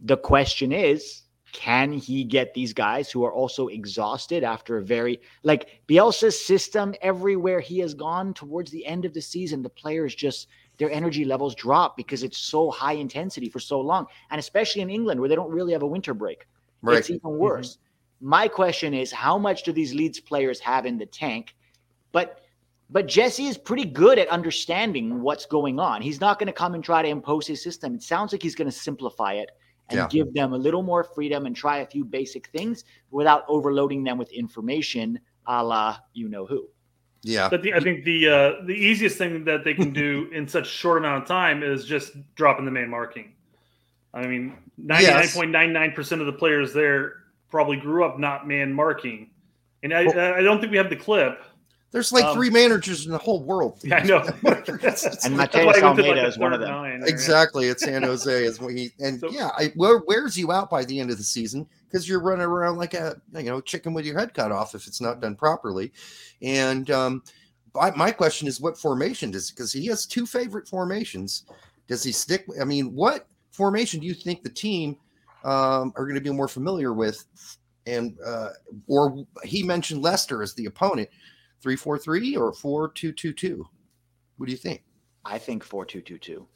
the question is can he get these guys who are also exhausted after a very like Bielsa's system everywhere he has gone towards the end of the season the players just their energy levels drop because it's so high intensity for so long and especially in England where they don't really have a winter break right. it's even worse mm-hmm. my question is how much do these Leeds players have in the tank but but Jesse is pretty good at understanding what's going on. He's not going to come and try to impose his system. It sounds like he's going to simplify it and yeah. give them a little more freedom and try a few basic things without overloading them with information a la you know who. Yeah. But the, I think the uh, the easiest thing that they can do in such short amount of time is just dropping the man marking. I mean, 99.99% yes. of the players there probably grew up not man marking. And I, well, I don't think we have the clip. There's like um, three managers in the whole world. Yeah, I know. and Matías Almeyda like is one of them. Nine, exactly. It's San Jose is what he and so, yeah, I, where wears you out by the end of the season because you're running around like a you know chicken with your head cut off if it's not done properly. And um, I, my question is, what formation does because he has two favorite formations? Does he stick? I mean, what formation do you think the team um, are going to be more familiar with? And uh, or he mentioned Leicester as the opponent three four three or four two two two? What do you think? I think four two two two.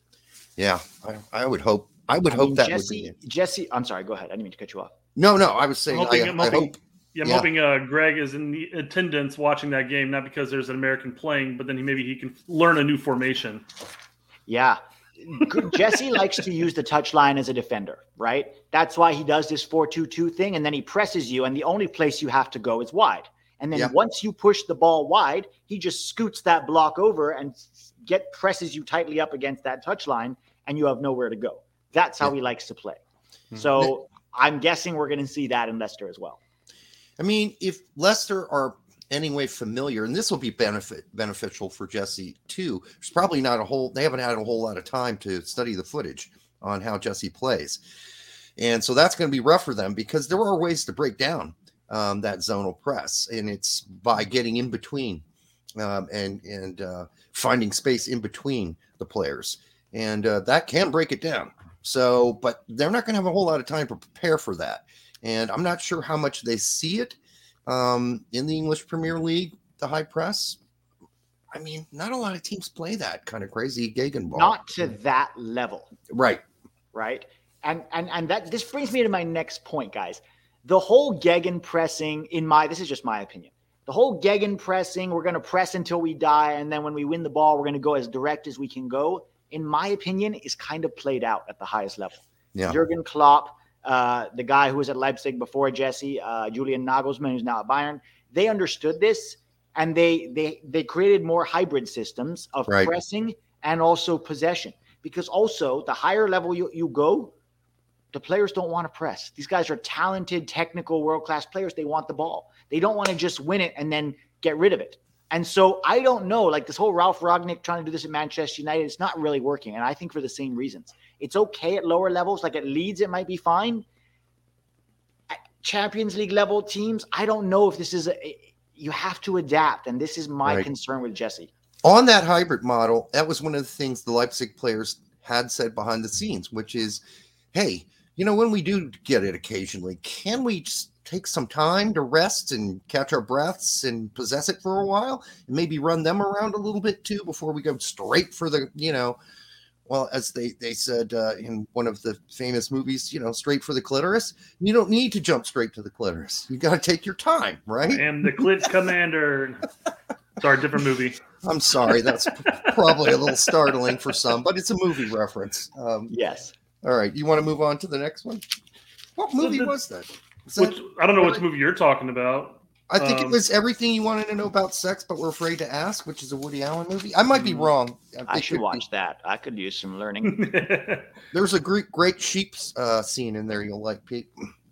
Yeah, I, I would hope. I would I hope mean, that Jesse. would be Jesse, I'm sorry. Go ahead. I didn't mean to cut you off. No, no. I was saying. I'm hoping, I, I'm hoping, hope, yeah, I'm yeah. hoping uh, Greg is in the attendance watching that game, not because there's an American playing, but then he, maybe he can learn a new formation. Yeah, Jesse likes to use the touch line as a defender, right? That's why he does this 4 2 2 thing. And then he presses you, and the only place you have to go is wide. And then once you push the ball wide, he just scoots that block over and get presses you tightly up against that touch line, and you have nowhere to go. That's how he likes to play. Mm-hmm. So I'm guessing we're going to see that in Leicester as well. I mean, if Leicester are anyway familiar, and this will be benefit beneficial for Jesse too. There's probably not a whole. They haven't had a whole lot of time to study the footage on how Jesse plays, and so that's going to be rough for them because there are ways to break down um, that zonal press, and it's by getting in between um, and and uh, finding space in between the players, and uh, that can break it down. So, but they're not going to have a whole lot of time to prepare for that, and I'm not sure how much they see it um, in the English Premier League, the high press. I mean, not a lot of teams play that kind of crazy Gegenball. Not to that level, right? Right, and and and that this brings me to my next point, guys the whole Gegen pressing, in my this is just my opinion. The whole Gegen pressing, we're going to press until we die, and then when we win the ball, we're going to go as direct as we can go. In my opinion, is kind of played out at the highest level. Yeah. Jurgen Klopp, uh, the guy who was at Leipzig before Jesse, uh, Julian Nagelsmann, who's now at Bayern, they understood this and they they they created more hybrid systems of right. pressing and also possession. Because also the higher level you, you go, the players don't want to press. These guys are talented, technical, world class players. They want the ball. They don't want to just win it and then get rid of it. And so I don't know, like this whole Ralf Rangnick trying to do this at Manchester United, it's not really working. And I think for the same reasons. It's okay at lower levels, like at Leeds, it might be fine. At Champions League level teams, I don't know if this is a, you have to adapt. And this is my Right. concern with Jesse. on that hybrid model, that was one of the things the Leipzig players had said behind the scenes, which is, hey, you know, when we do get it occasionally, can we just take some time to rest and catch our breaths and possess it for a while and maybe run them around a little bit too before we go straight for the, you know, well, as they they said uh, in one of the famous movies, you know, straight for the clitoris. You don't need to jump straight to the clitoris. You got to take your time, right? And the Clit Commander. Sorry, different movie. I'm sorry, that's probably a little startling for some, but it's a movie reference. Um, Yes. All right, you want to move on to the next one? What So movie the- was that? Was that- Which I don't know which movie you're talking about. I think it um, was everything you wanted to know about sex, but we're afraid to ask, which is a Woody Allen movie. I might be Mm, wrong. I it should could be. watch that. I could use some learning. There's a great, great sheep uh, scene in there you'll like, Pete.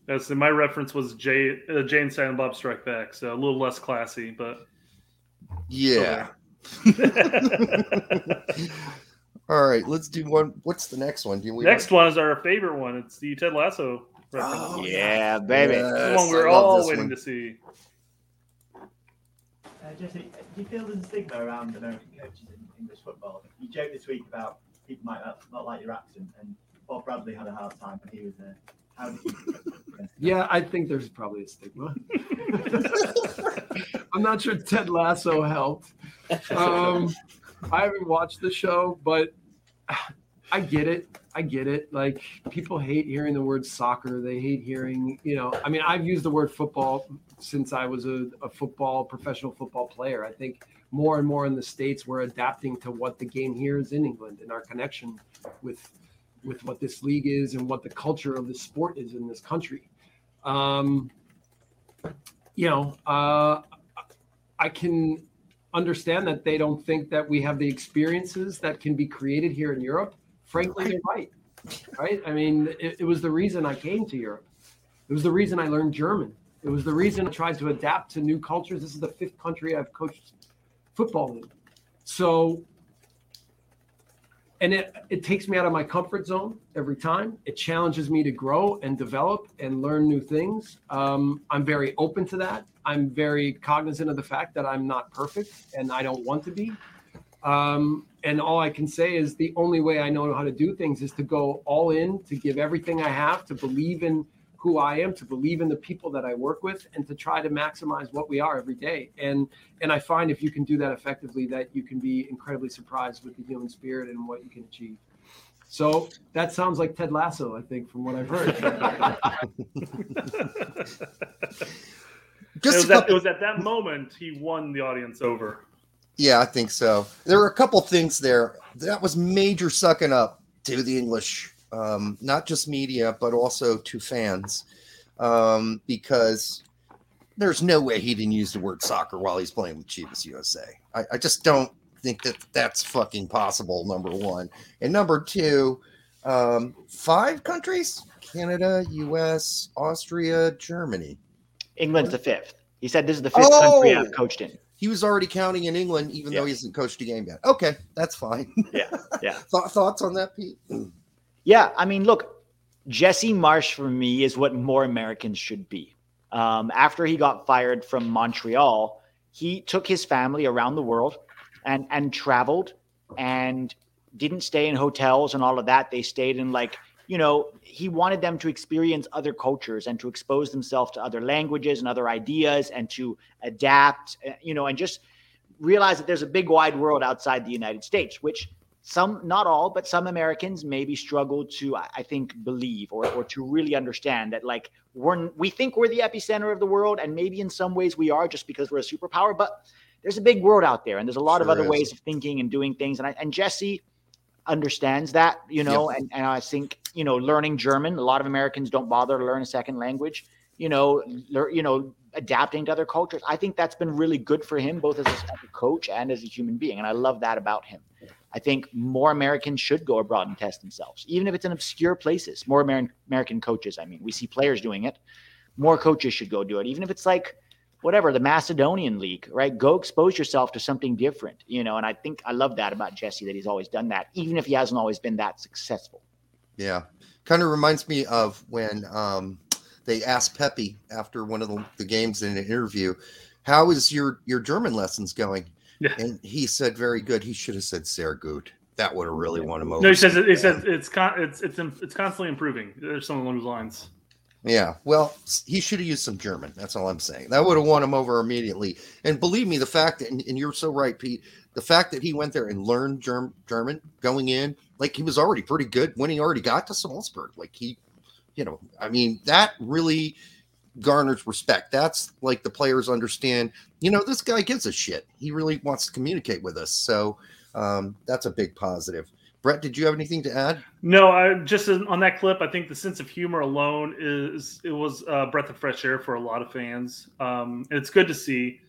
That's my reference was Jay uh, Jay and Silent Bob Strike Back, so a little less classy, but Yeah. All right, let's do one. What's the next one? Do we next one is our favorite one. It's the Ted Lasso reference. Oh, yeah, baby. the one we're all waiting one. to see. Uh, Jesse, do you feel there's a stigma around American coaches in English football? You joked this week about people might not, not like your accent, and Bob Bradley had a hard time when he was there. How did you? Yeah, I think there's probably a stigma. I'm not sure Ted Lasso helped. Um, I haven't watched the show, but I get it. I get it. Like people hate hearing the word soccer. They hate hearing, you know, I mean, I've used the word football since I was a, a football, professional football player. I think more and more in the States, we're adapting to what the game here is in England and our connection with with what this league is and what the culture of the sport is in this country. Um, you know, uh, I can understand that they don't think that we have the experiences that can be created here in Europe. Frankly, they're right. Right? I mean, it, it was the reason I came to Europe. It was the reason I learned German. It was the reason I tried to adapt to new cultures. This is the fifth country I've coached football in. So and it, it takes me out of my comfort zone every time. It challenges me to grow and develop and learn new things. Um, I'm very open to that. I'm very cognizant of the fact that I'm not perfect and I don't want to be. Um, and all I can say is the only way I know how to do things is to go all in, to give everything I have, to believe in who I am, to believe in the people that I work with, and to try to maximize what we are every day. And and I find if you can do that effectively, that you can be incredibly surprised with the human spirit and what you can achieve. So that sounds like Ted Lasso, I think, from what I've heard. it, Just was a at, it was at that moment he won the audience over. Yeah, I think so. There were a couple things there that was major sucking up to the English, um, not just media, but also to fans, um, because there's no way he didn't use the word soccer while he's playing with Chivas USA. I, I just don't think that that's fucking possible. Number one, and number two, um, five countries: Canada, U.S., Austria, Germany. England's the fifth. He said this is the fifth country Oh! I've coached in. He was already counting in England, even though he hasn't coached a game yet. Okay, that's fine. Yeah, yeah. Thought thoughts on that, Pete? Yeah, I mean, look, Jesse Marsch for me is what more Americans should be. Um, after he got fired from Montreal, he took his family around the world and and traveled and didn't stay in hotels and all of that. They stayed in like you know he wanted them to experience other cultures and to expose themselves to other languages and other ideas and to adapt, uh, you know, and just realize that there's a big wide world outside the United States, which some, not all, but some Americans maybe struggle to, I think, believe or, or to really understand that like we're we think we're the epicenter of the world, and maybe in some ways we are just because we're a superpower, but there's a big world out there, and there's a lot of other is. ways of thinking and doing things, and I, and Jesse understands that, you know, and, and I think you know learning German, a lot of Americans don't bother to learn a second language, you know, lear, you know adapting to other cultures. I think that's been really good for him, both as a, as a coach and as a human being. And I love that about him. I think more Americans should go abroad and test themselves, even if it's in obscure places. More American American coaches. I mean, we see players doing it. More coaches should go do it, even if it's like whatever the Macedonian League, right? Go expose yourself to something different, you know. And I think I love that about Jesse that he's always done that, even if he hasn't always been that successful. Yeah, kind of reminds me of when um, they asked Pepe after one of the, the games in an interview, "How is your your German lessons going?" Yeah. And he said, "Very good." He should have said "sehr gut." That would have really won him over. No, he says it, he says it's con- it's it's it's constantly improving. There's some along those lines. Yeah, well, he should have used some German. That's all I'm saying. That would have won him over immediately. And believe me, the fact that, and, and you're so right, Pete, the fact that he went there and learned Germ- German going in, like he was already pretty good when he already got to Salzburg. Like he, you know, I mean, that really garners respect. That's like the players understand, you know, this guy gives a shit. He really wants to communicate with us. So um, that's a big positive. Brett, did you have anything to add? No, I just on that clip. I think the sense of humor alone is it was a breath of fresh air for a lot of fans. Um, it's good to see.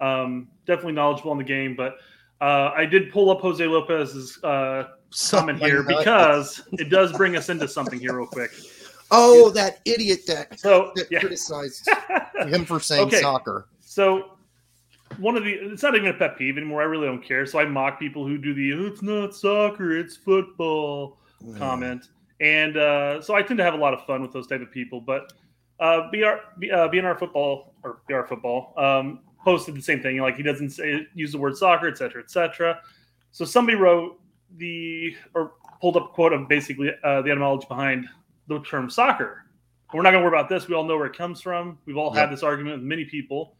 Um, definitely knowledgeable in the game, but uh, I did pull up Jose Lopez's uh, comment here because it does bring us into something here real quick. Oh, that idiot that, So that yeah. criticized him for saying Okay. soccer. So one of the it's not even a pet peeve anymore. I really don't care. So I mock people who do the "Oh, it's not soccer, it's football comment. And uh, so I tend to have a lot of fun with those type of people. But uh, BR, B- uh, BNR football or BR football um, posted the same thing. Like he doesn't say use the word soccer, et cetera, et cetera. So somebody wrote the or pulled up a quote of basically uh, the etymology behind the term soccer. We're not going to worry about this. We all know where it comes from. We've all Yep. had this argument with many people.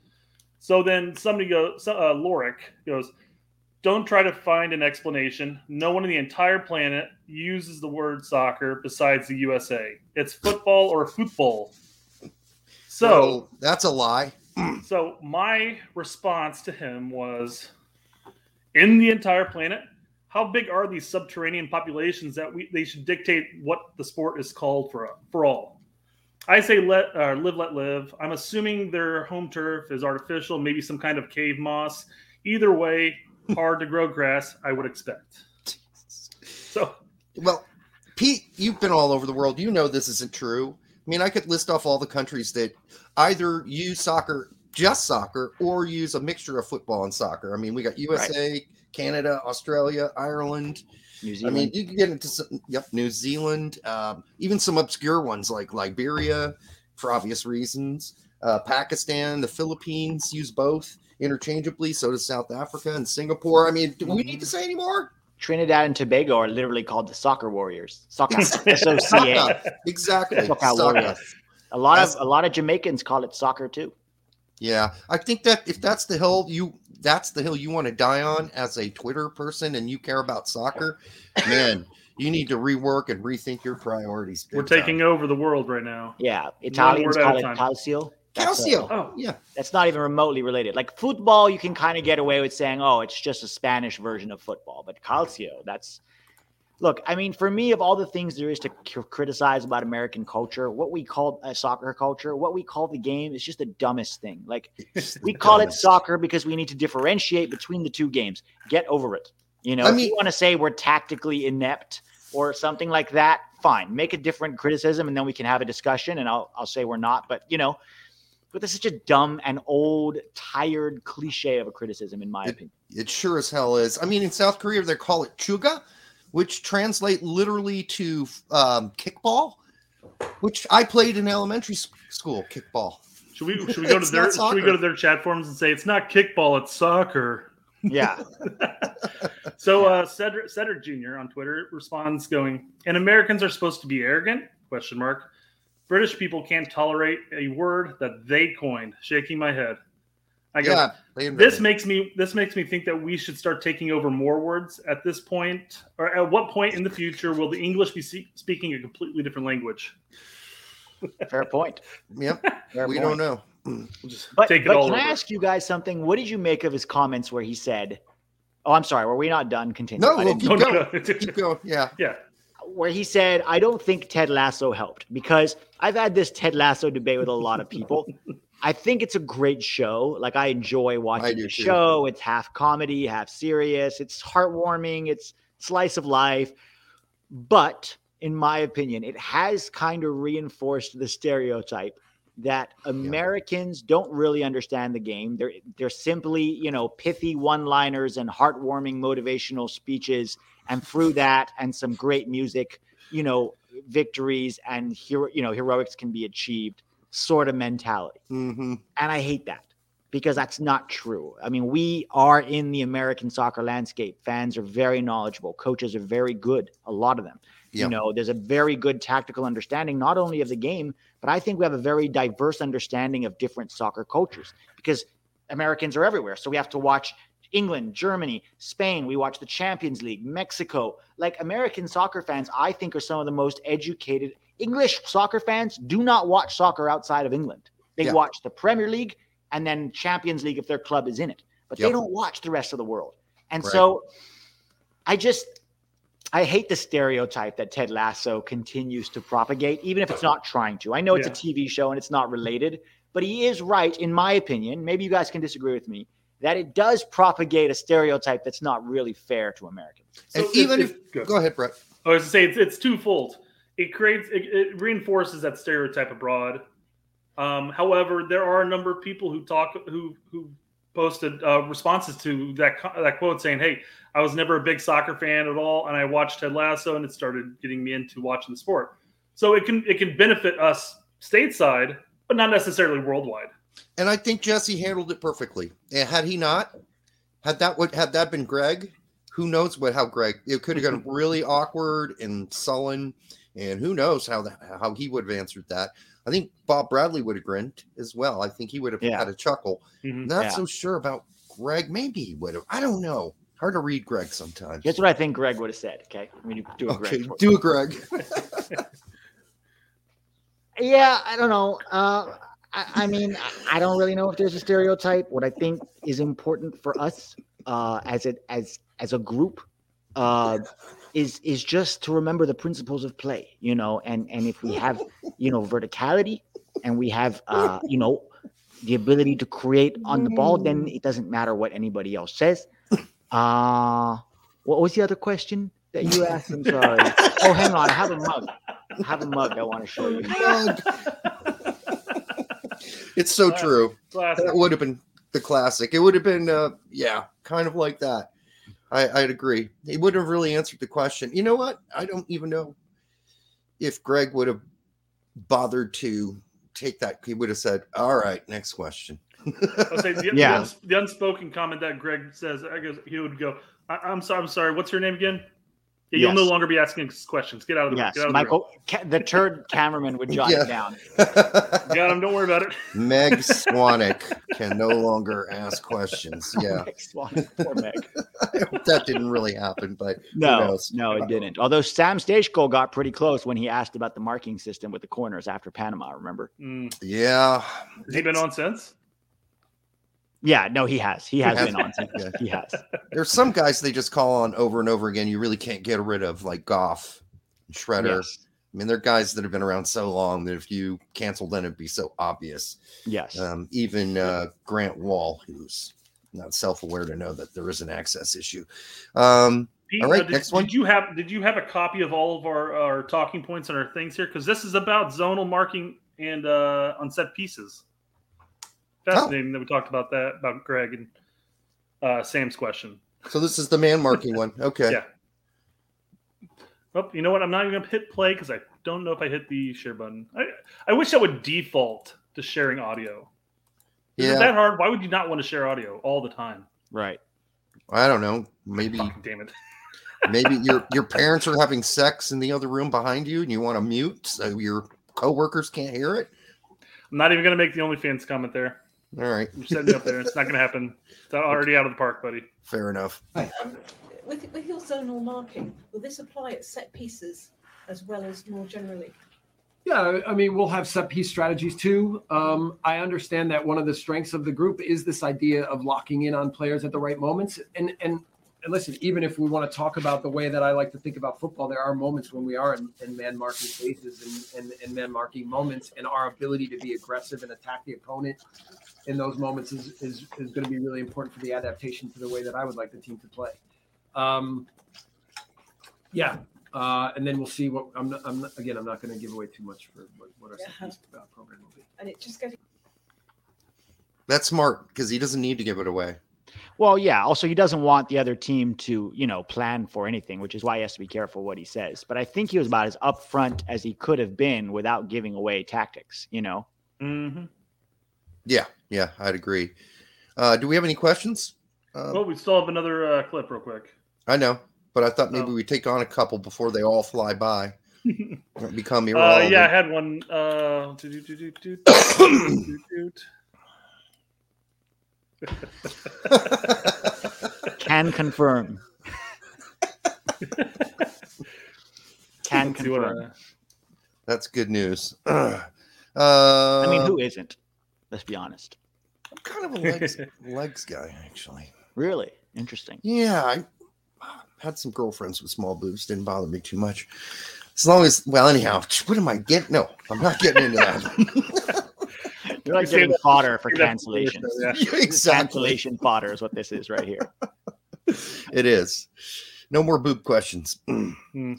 So then somebody goes, uh, Lorik goes, don't try to find an explanation. No one on the entire planet uses the word soccer besides the USA. It's football or football. So, Well, that's a lie. so my response to him was, in the entire planet, how big are these subterranean populations that we they should dictate what the sport is called for for all? I say let uh, live, let live. I'm assuming their home turf is artificial, maybe some kind of cave moss. Either way, hard to grow grass. I would expect. So Well, Pete, you've been all over the world. You know this isn't true. I mean, I could list off all the countries that either use soccer, just soccer, or use a mixture of football and soccer. I mean, we got USA, Canada, Australia, Ireland. New I mean, you can get into some, yep, New Zealand, um, even some obscure ones like Liberia, for obvious reasons. Uh, Pakistan, the Philippines use both interchangeably. So does South Africa and Singapore. I mean, do we need to say any more? Trinidad and Tobago are literally called the Soccer Warriors. Soccer, S-O-C-A. Exactly. Soccer Soccer. Warriors. A lot That's- of a lot of Jamaicans call it soccer too. Yeah, I think that if that's the hill you that's the hill you want to die on as a Twitter person and you care about soccer, man, you need to rework and rethink your priorities. we're time. taking over the world right now. Yeah, Italians call it time. calcio. That's, Calcio. Oh, Yeah, that's not even remotely related. Like football, you can kind of get away with saying, "Oh, it's just a Spanish version of football." But calcio, that's look. I mean, for me, of all the things there is to c- criticize about American culture, what we call a soccer culture, what we call the game, is just the dumbest thing. Like we call it soccer because we need to differentiate between the two games. Get over it. You know, I if mean- you want to say we're tactically inept or something like that, fine. Make a different criticism, and then we can have a discussion. And I'll I'll say we're not, but you know. But this is such a dumb and old, tired cliche of a criticism, in my It- opinion. It sure as hell is. I mean, in South Korea they call it chuga, which translate literally to um, kickball, which I played in elementary school. Kickball. Should we should we go to their should we go to their chat forums and say it's not kickball, it's soccer? Yeah, So uh, Cedric Cedric Jr. on Twitter responds going, and Americans are supposed to be arrogant? Question mark. British people can't tolerate a word that they coined. Shaking my head. I go, Yeah, this makes me this makes me think that we should start taking over more words at this point, or at what point in the future will the English be se- speaking a completely different language? fair point. Yep, Fair we point. don't know. We'll just But, take it but all can over. I ask you guys something? What did you make of his comments where he said, "Oh, I'm sorry, were we not done?" Continue. No, I we'll didn't- keep No, no, no. Keep going. Yeah, yeah, where he said, I don't think Ted Lasso helped because I've had this Ted Lasso debate with a lot of people. I think it's a great show. Like I enjoy watching do the too. show. It's half comedy, half serious. It's heartwarming. It's slice of life. But in my opinion, it has kind of reinforced the stereotype that Americans don't really understand the game. They're they're simply, you know, pithy one-liners and heartwarming motivational speeches, and through that and some great music, you know, victories and hero, you know, heroics can be achieved sort of mentality. Mm-hmm. And I hate that because that's not true. I mean, we are in the American soccer landscape. Fans are very knowledgeable. Coaches are very good, a lot of them. Yeah. You know, there's a very good tactical understanding, not only of the game, but I think we have a very diverse understanding of different soccer cultures because Americans are everywhere. So we have to watch England, Germany, Spain. We watch the Champions League, Mexico. Like American soccer fans, I think are some of the most educated. English soccer fans do not watch soccer outside of England. They Yeah. watch the Premier League and then Champions League if their club is in it, but they don't watch the rest of the world. And Right. so I just I hate the stereotype that Ted Lasso continues to propagate, even if it's not trying to. I know it's Yeah. a TV show and it's not related, but he is right, in my opinion. Maybe you guys can disagree with me that it does propagate a stereotype that's not really fair to Americans. And So even it's- if it's- go ahead, Brett. I was to say it's it's twofold. It creates it, it reinforces that stereotype abroad. Um, however, there are a number of people who talk who who posted uh, responses to that that quote saying, "Hey, I was never a big soccer fan at all, and I watched Ted Lasso, and it started getting me into watching the sport." So it can it can benefit us stateside, but not necessarily worldwide. And I think Jesse handled it perfectly. And had he not, had that would had that been Greg, who knows what how Greg it could have gotten really awkward and sullen, and who knows how that how he would have answered that. I think Bob Bradley would have grinned as well. I think he would have Yeah. had a chuckle. Mhm. Not Yeah. so sure about Greg. Maybe he would have. I don't know. Hard to read Greg sometimes. Here's what I think Greg would have said. Okay, I mean, you do a okay, Greg. do a Greg. Yeah, I don't know. Uh, I, I mean, I- don't really know if there's a stereotype. What I think is important for us uh, as a as as a group uh, is is just to remember the principles of play. You know, and and if we have you know verticality and we have uh, you know the ability to create on the ball, then it doesn't matter what anybody else says. Uh, what was the other question that you asked? I'm sorry. Oh, hang on. I have a mug. I have a mug I want to show you. It's so Classic. true. Classic. That would have been the classic. It would have been, uh, yeah, kind of like that. I, I'd agree. He wouldn't have really answered the question. You know what? I don't even know if Greg would have bothered to take that. He would have said, "All right, next question." I'll say the, Yeah. the, the unspoken comment that Greg says, I guess he would go, I, "I'm sorry, I'm sorry. What's your name again? Yeah, you'll no longer be asking questions. Get out of the Yes, get out of the room. Michael, ca- the turd cameraman would jot Yeah. it down. Got him. Don't worry about it. Meg Swanek can no longer ask questions. Yeah, Meg Swan, poor Meg. That didn't really happen, but who No, knows? no, it didn't. Although Sam Stachko got pretty close when he asked about the marking system with the corners after Panama. Remember? Mm. Yeah, Has he been on since? Yeah, no, he has. He has Has- been on. since. Okay. He has. There's some guys they just call on over and over again. You really can't get rid of, like Goff, and Shredder. Yes. I mean, they're guys that have been around so long that if you canceled them, it'd be so obvious. Yes. Um, even uh, Grant Wahl, who's not self-aware to know that there is an access issue. Um, Pete, All right, uh, did, next one. Did you have Did you have a copy of all of our, our talking points and our things here? Because this is about zonal marking and uh, on set pieces. Fascinating that we talked about that about Greg and uh, Sam's question. so this is the man marking one. Okay. Yeah. Oh, you know what? I'm not even gonna hit play because I don't know if I hit the share button. I, I wish I would default to sharing audio. Is Yeah. it that hard? Why would you not want to share audio all the time? Right. I don't know. Maybe Fucking damn it. maybe your your parents are having sex in the other room behind you, and you want to mute so your coworkers can't hear it. I'm not even gonna make the OnlyFans comment there. All right, I'm setting you up there. It's not gonna happen. It's already out of the park, buddy. fair enough. Um, with, with your zonal marking, will this apply at set pieces as well as more generally? Yeah, I mean, we'll have set piece strategies too. Um, I understand that one of the strengths of the group is this idea of locking in on players at the right moments, and and and listen, even if we want to talk about the way that I like to think about football, there are moments when we are in, in man marking spaces and, and, and man marking moments, and our ability to be aggressive and attack the opponent in those moments is, is, is going to be really important for the adaptation to the way that I would like the team to play. Um, yeah. Uh, and then we'll see what I'm not, I'm not, again, I'm not going to give away too much for what, what our Yeah. set piece, program will be. And it just goes. That's smart because he doesn't need to give it away. Well, yeah. Also, he doesn't want the other team to, you know, plan for anything, which is why he has to be careful what he says. But I think he was about as upfront as he could have been without giving away tactics. You know. Mm-hmm. Yeah, yeah, I'd agree. Uh, do we have any questions? Uh, well, we still have another uh, clip, real quick. I know, but I thought maybe oh. we take on a couple before they all fly by. become uh, irrelevant. Uh, yeah, I had one. Uh, Can confirm. Can confirm. That's good news. Uh, I mean, who isn't? Let's be honest. I'm kind of a legs, legs guy, actually. Really interesting. Yeah, I had some girlfriends with small boobs. Didn't bother me too much. As long as, well, anyhow, what am I getting? No, I'm not getting into that. You're like getting that- fodder for say that cancellations. Yeah. Yeah, exactly. Cancellation fodder is what this is right here. It is. No more boob questions. Hmm.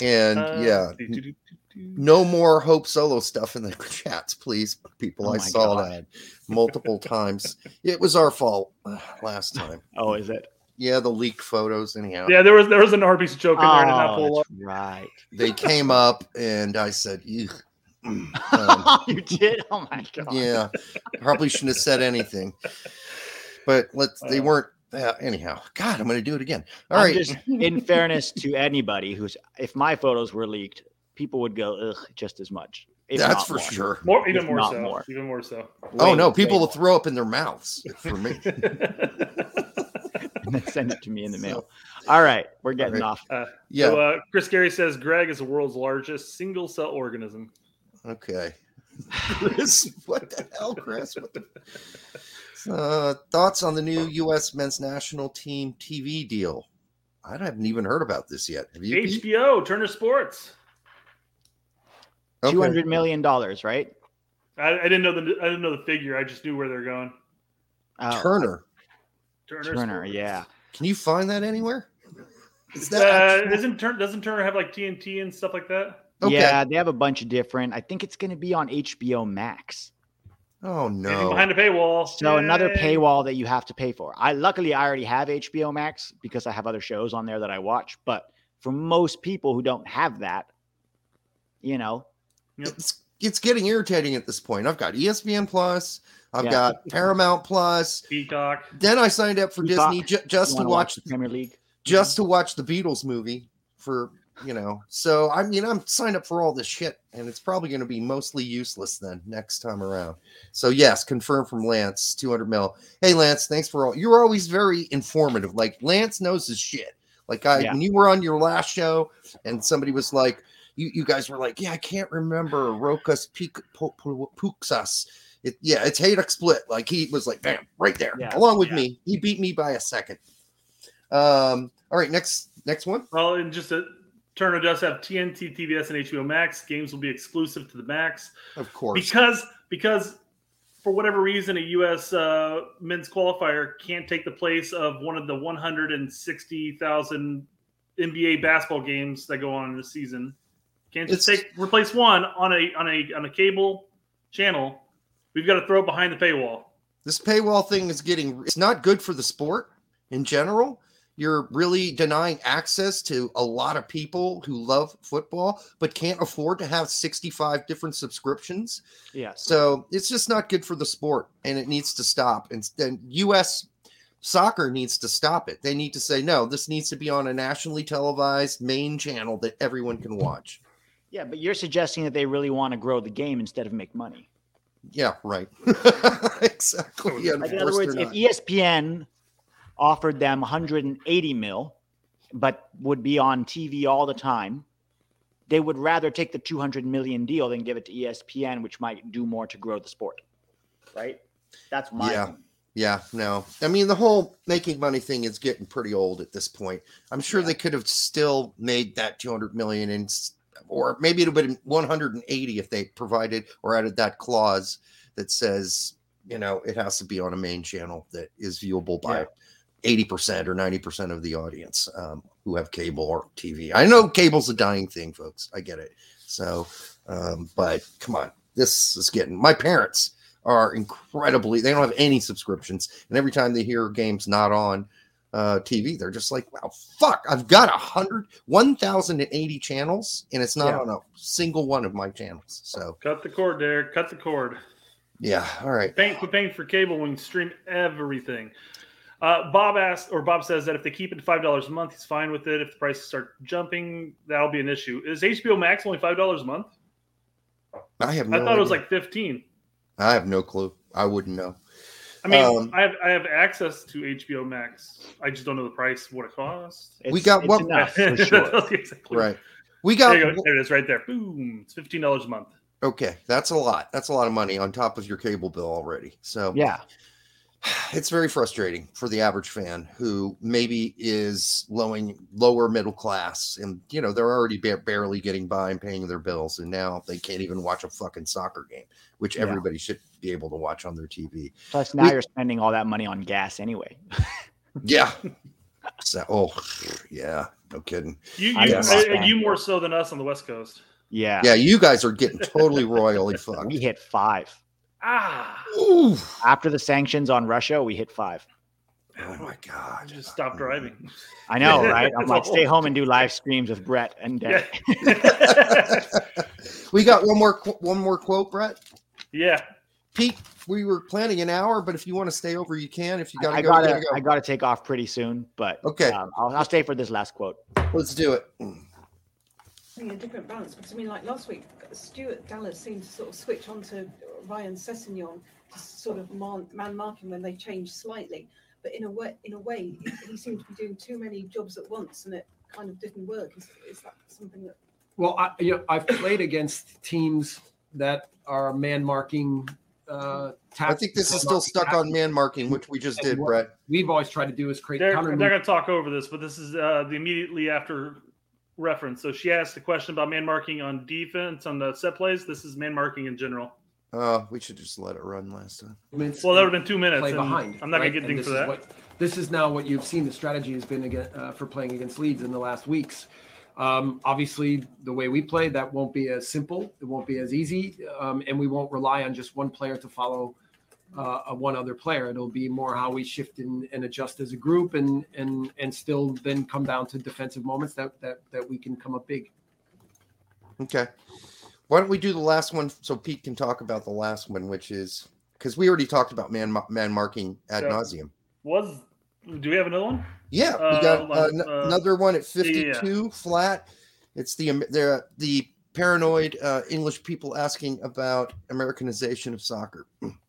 And Uh, yeah, do, do, do, do, do. No more Hope Solo stuff in the chats, please, people. Oh I saw God. that multiple times. It was our fault uh, last time. Oh, is it? Yeah, the leaked photos. Anyhow, Yeah, there was there was an Arby's joke in there. I did Oh, pull up. right. they came up, and I said, "Ew." Um, you did? Oh my god. yeah, probably shouldn't have said anything. But let's. They weren't. Uh, anyhow, God, I'm going to do it again. All I'm right. just in fairness to anybody who's if my photos were leaked, people would go ugh just as much. if That's for more. sure. More, even If more so. more. Even more so. Oh Way- no, people will throw up in their mouths for me. and then send it to me in the mail. All right, we're getting right. off. Yeah. So, uh, Chris Gary says Greg is the world's largest single cell organism. Okay. Chris, what the hell, Chris? What the... Uh, thoughts on the new U.S. men's national team TV deal? I haven't even heard about this yet. Have you? Pete? HBO, Turner Sports. Okay. Two hundred million dollars, right? I, I didn't know the I didn't know the figure. I just knew where they're going. Oh, Turner. Turner. Turner, Sports. yeah. Can you find that anywhere? Is that Uh, actual- isn't Turner doesn't Turner have like TNT and stuff like that? Okay. Yeah, they have a bunch of different. I think it's going to be on HBO Max. Oh Anything no. behind a paywall. So another paywall that you have to pay for. I luckily I already have HBO Max because I have other shows on there that I watch. But for most people who don't have that, you know, It's it's getting irritating at this point. I've got ESPN Plus. I've Yeah. got Paramount Plus. Peacock. Then I signed up for Peacock. Disney ju- just to wanna watch the Premier League. just mm-hmm. to watch the Beatles movie for you know. So I mean, I'm signed up for all this shit, and it's probably going to be mostly useless then next time around. So yes, confirmed from Lance, 200 mil. Hey Lance, thanks for all. You're always very informative. Like Lance knows his shit. Like I, Yeah. when you were on your last show, and somebody was like, you, you guys were like, yeah, I can't remember Rokas Puk- Pu- Pu- Puksas. It, yeah, it's Hajduk Split. Like he was like, bam, right there, Yeah. along with Yeah. me. He beat me by a second. Um, all right, next next one. Well, and just a, Turner does have TNT, TBS, and HBO Max. Games will be exclusive to the Max Of course. because because for whatever reason, a U.S. Uh, men's qualifier can't take the place of one of the 160,000 NBA basketball games that go on in the season. Can't just It's- take replace one on a on a on a cable channel. We've got to throw it behind the paywall. this paywall thing is getting it's not good for the sport in general you're really denying access to a lot of people who love football but can't afford to have 65 different subscriptions Yeah. so it's just not good for the sport and it needs to stop and then us soccer needs to stop it they need to say no this needs to be on a nationally televised main channel that everyone can watch Yeah, but you're suggesting that they really want to grow the game instead of make money. yeah right exactly yeah, Like in other words, if not. ESPN offered them 180 mil, but would be on TV all the time, they would rather take the 200 million deal than give it to ESPN, which might do more to grow the sport. Right? That's my. Yeah. opinion. Yeah, no. I mean, the whole making money thing is getting pretty old at this point. I'm sure they could have still made that 200 million and s- or maybe it would have been 180 if they provided or added that clause that says, you know, it has to be on a main channel that is viewable by 80% or 90% of the audience um, who have cable or TV. I know cable's a dying thing, folks. I get it. So, um, but come on, this is getting my parents are incredibly they don't have any subscriptions and every time they hear games not on uh tv they're just like wow fuck i've got a hundred 1080 channels and it's not Yeah. on a single one of my channels so Cut the cord, Derek. Cut the cord. yeah all right Paying, quit paying for cable when you stream everything. Uh, Bob asked, or Bob says that if they keep it five dollars a month, he's fine with it. If the prices start jumping, that'll be an issue. Is HBO Max only five dollars a month? i have no I thought it was like fifteen. i have no clue i wouldn't know I mean, Um, I have I have access to HBO Max. I just don't know the price, what it costs. We got what one- enough for sure. Exactly. right we got There, you go. there it is, right there. Boom! It's fifteen dollars a month. okay that's a lot that's a lot of money on top of your cable bill already so Yeah. It's very frustrating for the average fan who maybe is lowing lower middle class and you know they're already ba- barely getting by and paying their bills and now they can't even watch a fucking soccer game which Yeah. everybody should be able to watch on their tv Plus, now We- you're spending all that money on gas anyway. yeah so oh yeah no kidding You you, guess. uh, you more so than us on the West Coast. Yeah. yeah you guys are getting totally royally fucked We hit five. Ah, Ooh. After the sanctions on Russia, we hit five. oh my god just stop driving. I know, right? I'm like, stay home and do live streams with Brett and Yeah. We got one more qu- one more quote brett yeah. pete we were planning an hour but if you want to stay over you can if you gotta I go, gotta, gotta go. I gotta take off pretty soon, but Okay. um, I'll, I'll stay for this last quote. let's do it Having a different balance because I mean, like last week, Stuart Dallas seemed to sort of switch on to Ryan Sessegnon to sort of man, man marking when they changed slightly. But in a way, in a way, he seemed to be doing too many jobs at once, and it kind of didn't work. Is, is that something that? Well, I, you know, I've played against teams that are man marking. Uh, I think this is still stuck on man marking, which we just did, Brett. We've always tried to do is create They're, counter. they're going to talk over this, but this is uh, the immediately after reference. So she asked a question about man marking on defense on the set plays. This is man marking in general. Uh, we should just let it run last time. movements Well, that would have been two minutes. play behind. I'm not right? going to get And dinged this for that. what- this is now what you've seen. The strategy has been again uh, for playing against Leeds in the last weeks. Um, obviously, the way we play, that won't be as simple. It won't be as easy, um, and we won't rely on just one player to follow uh, a one other player. It'll be more how we shift and, and adjust as a group, and and and still then come down to defensive moments that that that we can come up big. Okay. Why don't we do the last one so Pete can talk about the last one, which is because we already talked about man man marking ad Yeah. nauseum. Was do we have another one? Yeah, we Uh, got hold uh, n- uh, another one at yeah, yeah. 52 flat. It's the Am- the the paranoid uh, English people asking about Americanization of soccer.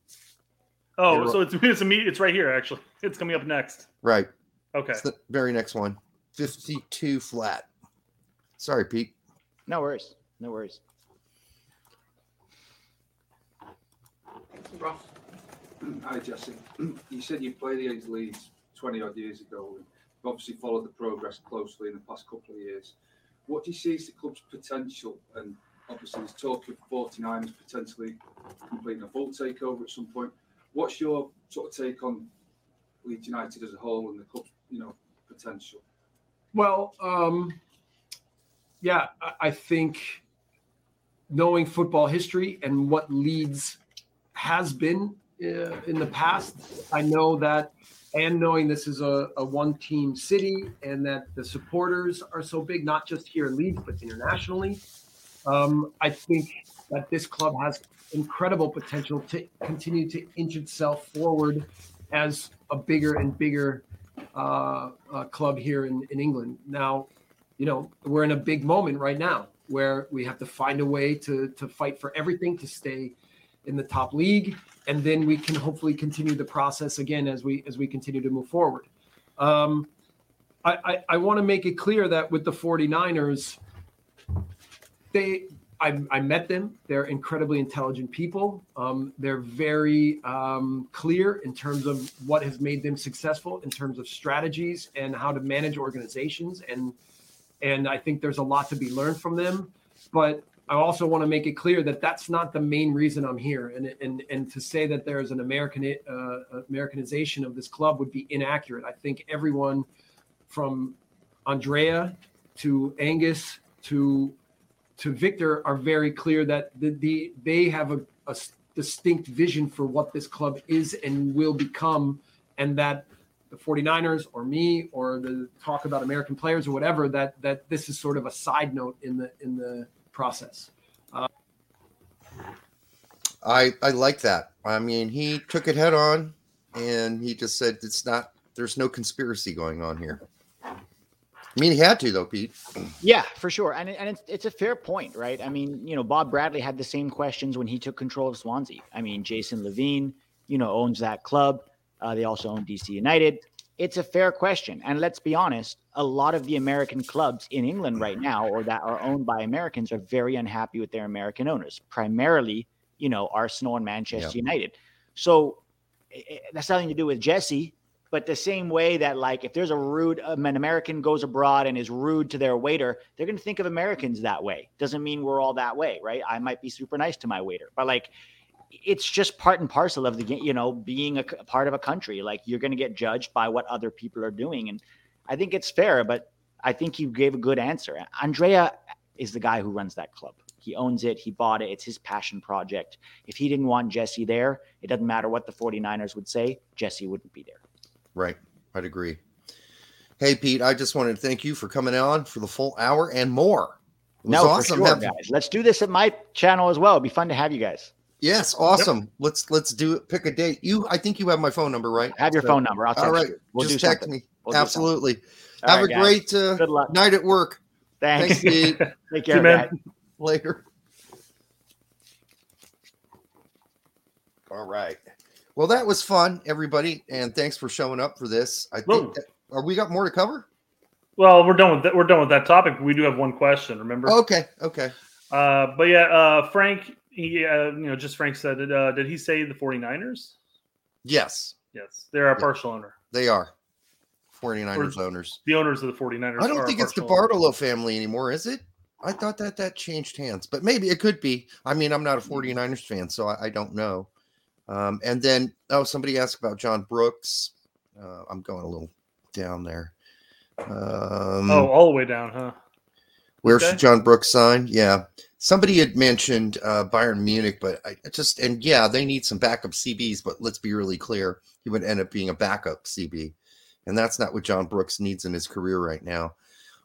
Oh, You're so it's it's immediate. It's right here. Actually, it's coming up next. Right. Okay. It's the very next one. 52 flat. Sorry, Pete. No worries. No worries. Ross. Hi, Jesse. You said you played against Leeds 20 odd years ago. and You've obviously followed the progress closely in the past couple of years. What do you see as the club's potential? And obviously, there's talk of 49ers potentially completing a full takeover at some point. What's your sort of take on Leeds United as a whole and the club's, you know, potential? Well, um, yeah, I, I think knowing football history and what Leeds has been uh, in the past, I know that, and knowing this is a, a one team city and that the supporters are so big, not just here in Leeds, but internationally, um, I think that this club has incredible potential to continue to inch itself forward as a bigger and bigger uh, uh, club here in, in England. Now, you know, we're in a big moment right now where we have to find a way to to fight for everything to stay in the top league, and then we can hopefully continue the process again as we as we continue to move forward. Um, I, I, I want to make it clear that with the 49ers, they I, I met them. They're incredibly intelligent people. Um, they're very um, clear in terms of what has made them successful in terms of strategies and how to manage organizations. And and I think there's a lot to be learned from them. But I also want to make it clear that that's not the main reason I'm here. And and and to say that there's an American uh, Americanization of this club would be inaccurate. I think everyone from Andrea to Angus to to Victor are very clear that the, the they have a, a distinct vision for what this club is and will become, and that the 49ers or me or the talk about American players or whatever that that this is sort of a side note in the in the process. Uh, I I like that. I mean, he took it head on, and he just said it's not. There's no conspiracy going on here. I mean, he had to though, Pete. Yeah, for sure, and and it's it's a fair point, right? I mean, you know, Bob Bradley had the same questions when he took control of Swansea. I mean, Jason Levien, you know, owns that club. Uh, they also own DC United. It's a fair question, and let's be honest, a lot of the American clubs in England right now, or that are owned by Americans, are very unhappy with their American owners. Primarily, you know, Arsenal and Manchester United. So it, it, that's nothing to do with Jesse but the same way that like if there's a rude um, an american goes abroad and is rude to their waiter they're going to think of americans that way. Doesn't mean we're all that way right? I might be super nice to my waiter. But like it's just part and parcel of the you know being a, a part of a country. Like you're going to get judged by what other people are doing. And i think it's fair but i think he gave a good answer. Andrea is the guy who runs that club. He owns it. He bought it. It's his passion project. If he didn't want jesse there it doesn't matter what the 49ers would say jesse wouldn't be there Right. I'd agree. Hey, Pete, I just wanted to thank you for coming on for the full hour and more. It was no, awesome for sure, having- guys. Let's do this at my channel as well. It'd be fun to have you guys. Yes, awesome. Let's let's do it. Pick a date. You, I think you have my phone number, right? I have your phone number. I'll text All right, you. We'll just do text something. me. We'll Absolutely. Have right, a guys. great uh, Good luck. night at work. Thanks. Pete. Take care, guys. Later. All right. Well, that was fun, everybody, and thanks for showing up for this. I think that, are we got more to cover? Well, we're done with that. We're done with that topic. We do have one question. Remember? Okay, okay. Uh, but yeah, uh, Frank. He, uh, you know, just Frank said it. Uh, did he say the 49ers? Yes, Yes, they're a partial owner. they are 49ers Or- owners. The owners of the 49ers. I don't think it's the partial owner. Bartolo family anymore, is it? I thought that that changed hands, but maybe it could be. I mean, I'm not a 49ers fan, so I, I don't know. Um, and then, oh, somebody asked about John Brooks. Uh, I'm going a little down there. Um, Oh, all the way down, huh? Where Okay. should John Brooks sign? Yeah. Somebody had mentioned uh, Bayern Munich, but I just, and yeah, they need some backup CBs, but let's be really clear. He would end up being a backup CB. And that's not what John Brooks needs in his career right now.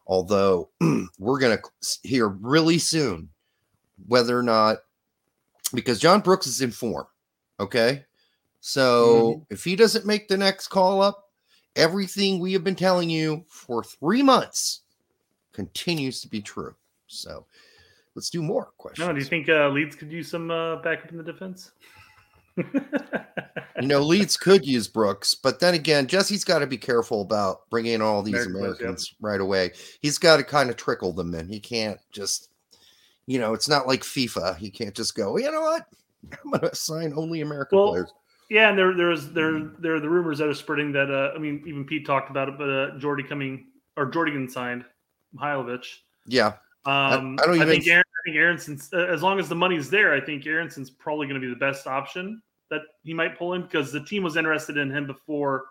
Although we're going to hear really soon whether or not, because John Brooks is in form. Okay. So if he doesn't make the next call up, everything we have been telling you for three months continues to be true. So let's do more questions. No, do you think uh, Leeds could use some uh, backup in the defense? you know, Leeds could use Brooks, but then again, Jesse's got to be careful about bringing in all these American players, yep. Americans right away. He's got to kind of trickle them in. He can't just, you know, it's not like FIFA. He can't just go, you know what? I'm going to sign only American Well, players. Yeah, and there there's there there are the rumors that are spreading that uh, I mean even Pete talked about it, but uh, Jordy coming or Jordy getting signed, Mihailovic. Yeah. Um, I don't I, even think Aaron, I think Aaronson's uh, as long as the money's there, I think Aaronson's probably going to be the best option that he might pull in because the team was interested in him before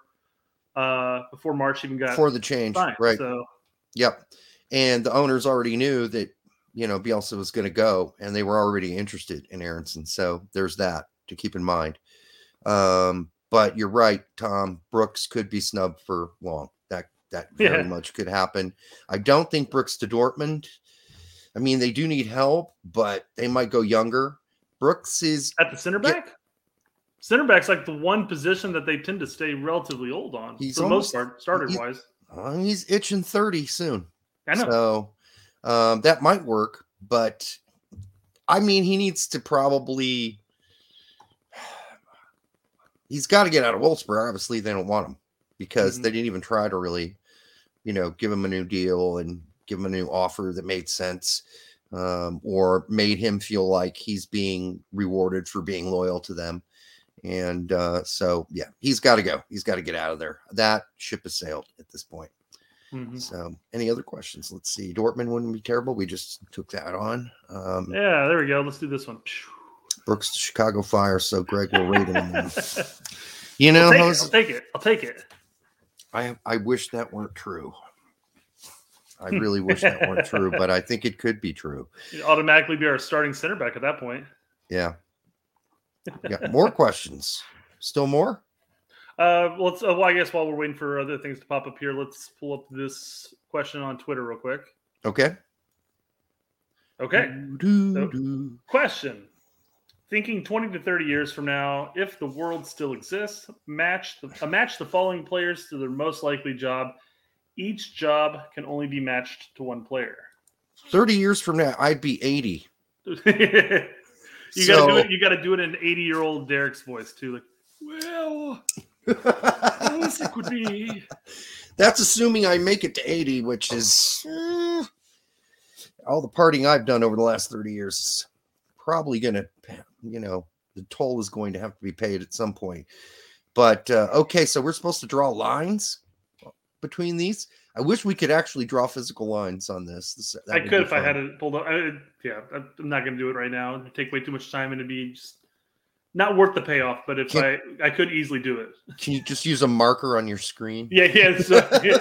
uh before Marsch even got Before the change, signed. right. So Yep. And the owners already knew that, you know, Bielsa was going to go and they were already interested in Aaronson. So there's that to keep in mind. Um, but you're right, Tom. Brooks could be snubbed for long. That that very Yeah. much could happen. I don't think Brooks to Dortmund. I mean, they do need help, but they might go younger. Brooks is at the center back. Center back's like the one position that they tend to stay relatively old on He's for the most part, started he's- wise. uh, he's itching 30 soon. I know. So um, that might work, but I mean, he needs to probably. He's got to get out of Wolfsburg. Obviously, they don't want him because Mm-hmm. they didn't even try to really, you know, give him a new deal and give him a new offer that made sense. um, or made him feel like he's being rewarded for being loyal to them. And uh, so, yeah, he's got to go. He's got to get out of there. That ship has sailed at this point. Mhm. So, any other questions? Let's see. Dortmund wouldn't be terrible. We just took that on. Um, Yeah, there we go. Let's do this one. Brooks, Chicago Fire. So, Greg will rate him. You know, I'll take, it, I'll take it. I'll take it. I I wish that weren't true. I really wish that weren't true, but I think it could be true. You'd automatically be our starting center back at that point. Yeah. Yeah. More questions. Still more? Uh, let's. Uh, well, I guess while we're waiting for other things to pop up here, let's pull up this question on Twitter real quick. Okay. Okay. So, question: Thinking twenty to thirty years from now, if the world still exists, match the, uh, match the following players to their most likely job. Each job can only be matched to one player. 30 years from now, I'd be 80. you got to do it. You got to do it in eighty-year-old Derek's voice too. Like, well, yes, it could be. That's assuming I make it to 80, which is eh, all the partying I've done over the last 30 years is probably going to, you know, the toll is going to have to be paid at some point. But uh, okay, so we're supposed to draw lines between these. I wish we could actually draw physical lines on this. this I could if I had it pulled up. I, yeah, I'm not going to do it right now. It'd take way too much time, and it'd be just not worth the payoff. But if Can- I, I could easily do it. Can you just use a marker on your screen? Yeah, yeah.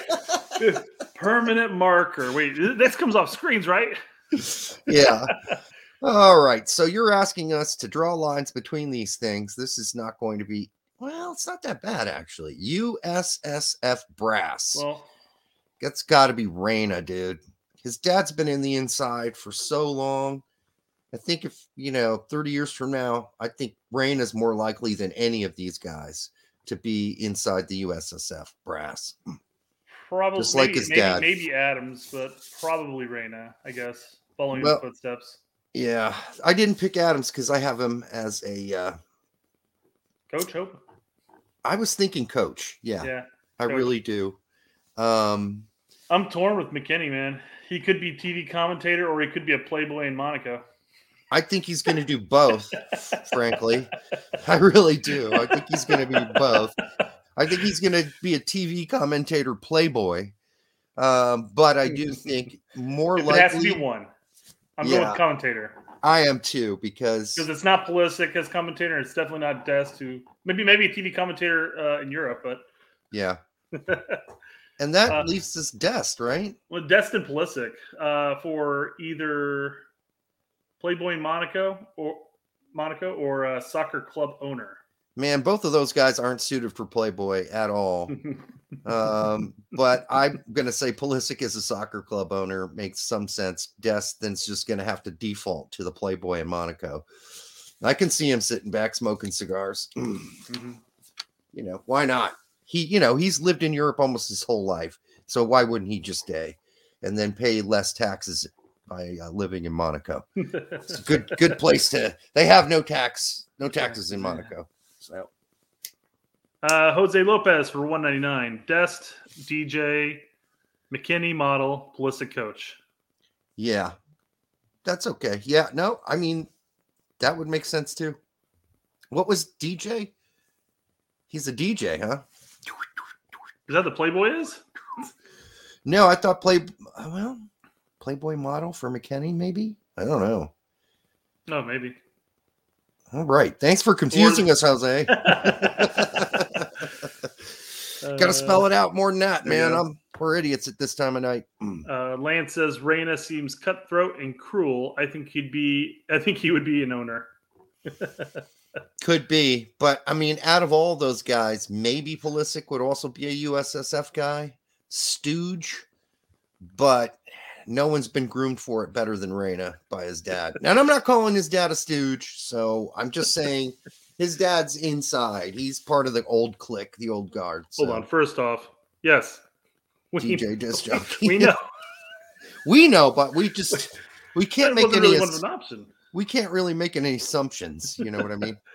uh. Permanent marker. Wait, this comes off screens, right? yeah. All right. So you're asking us to draw lines between these things. This is not going to be, well, it's not that bad, actually. USSF Brass. Well, That's got to be Reyna, dude. His dad's been in the inside for so long. I think if, you know, 30 years from now, I think Reyna's more likely than any of these guys to be inside the USSF Brass. probably Just like maybe, his maybe, dad. maybe Adams, but probably Reyna. I guess following Well- his footsteps. Yeah. I didn't pick Adams because I have him as a, uh, Coach Hope. I was thinking coach. Yeah. Yeah, I coach. really do. Um, I'm torn with McKennie, man. He could be TV commentator, or he could be a Playboy in Monaco. I think he's going to do both, frankly. I really do. I think he's going to be both. I think he's going to be a TV commentator playboy. Um, but I do think more If it has to likely be one. I'm going Yeah. with commentator I am too because because it's not Pulisic as commentator. It's definitely not Dest, who maybe maybe a TV commentator uh, in Europe, but yeah. And that Uh, leaves us Dest, right? well, Dest and Pulisic uh, for either Playboy in Monaco or Monaco or a soccer club owner. Man, both of those guys aren't suited for Playboy at all. um, but I'm gonna say Pulisic as a soccer club owner makes some sense. Destin's just gonna have to default to the Playboy in Monaco. I can see him sitting back smoking cigars. Mhm. You know, why not? He, you know, he's lived in Europe almost his whole life. So why wouldn't he just stay and then pay less taxes by uh, living in Monaco? It's a good, good place to. They have no tax, no taxes in Monaco. So Uh, Jose Lopez for 199. Dest, DJ, McKennie model, Pulisic coach. Yeah, that's okay. Yeah, no, I mean, that would make sense too. What was DJ? He's a DJ, huh? Is that the Playboy is? No, I thought play well, Playboy model for McKennie, maybe. I don't know. No, maybe. All right, thanks for confusing us, Jose. Got to spell it out more than that, man. I'm we're idiots at this time of night. Uh, Lance says Reyna seems cutthroat and cruel. I think he'd be. I think he would be an owner. Could be, but I mean, out of all those guys, maybe Pulisic would also be a USSF guy, stooge, but no one's been groomed for it better than Reyna by his dad. And I'm not calling his dad a stooge, so I'm just saying his dad's inside. He's part of the old clique, the old guard. Hold on. First off, yes, we, DJ disc jockey. we know we know, but we just we can't make any. really ass- an option. we can't really make any assumptions. You know what I mean?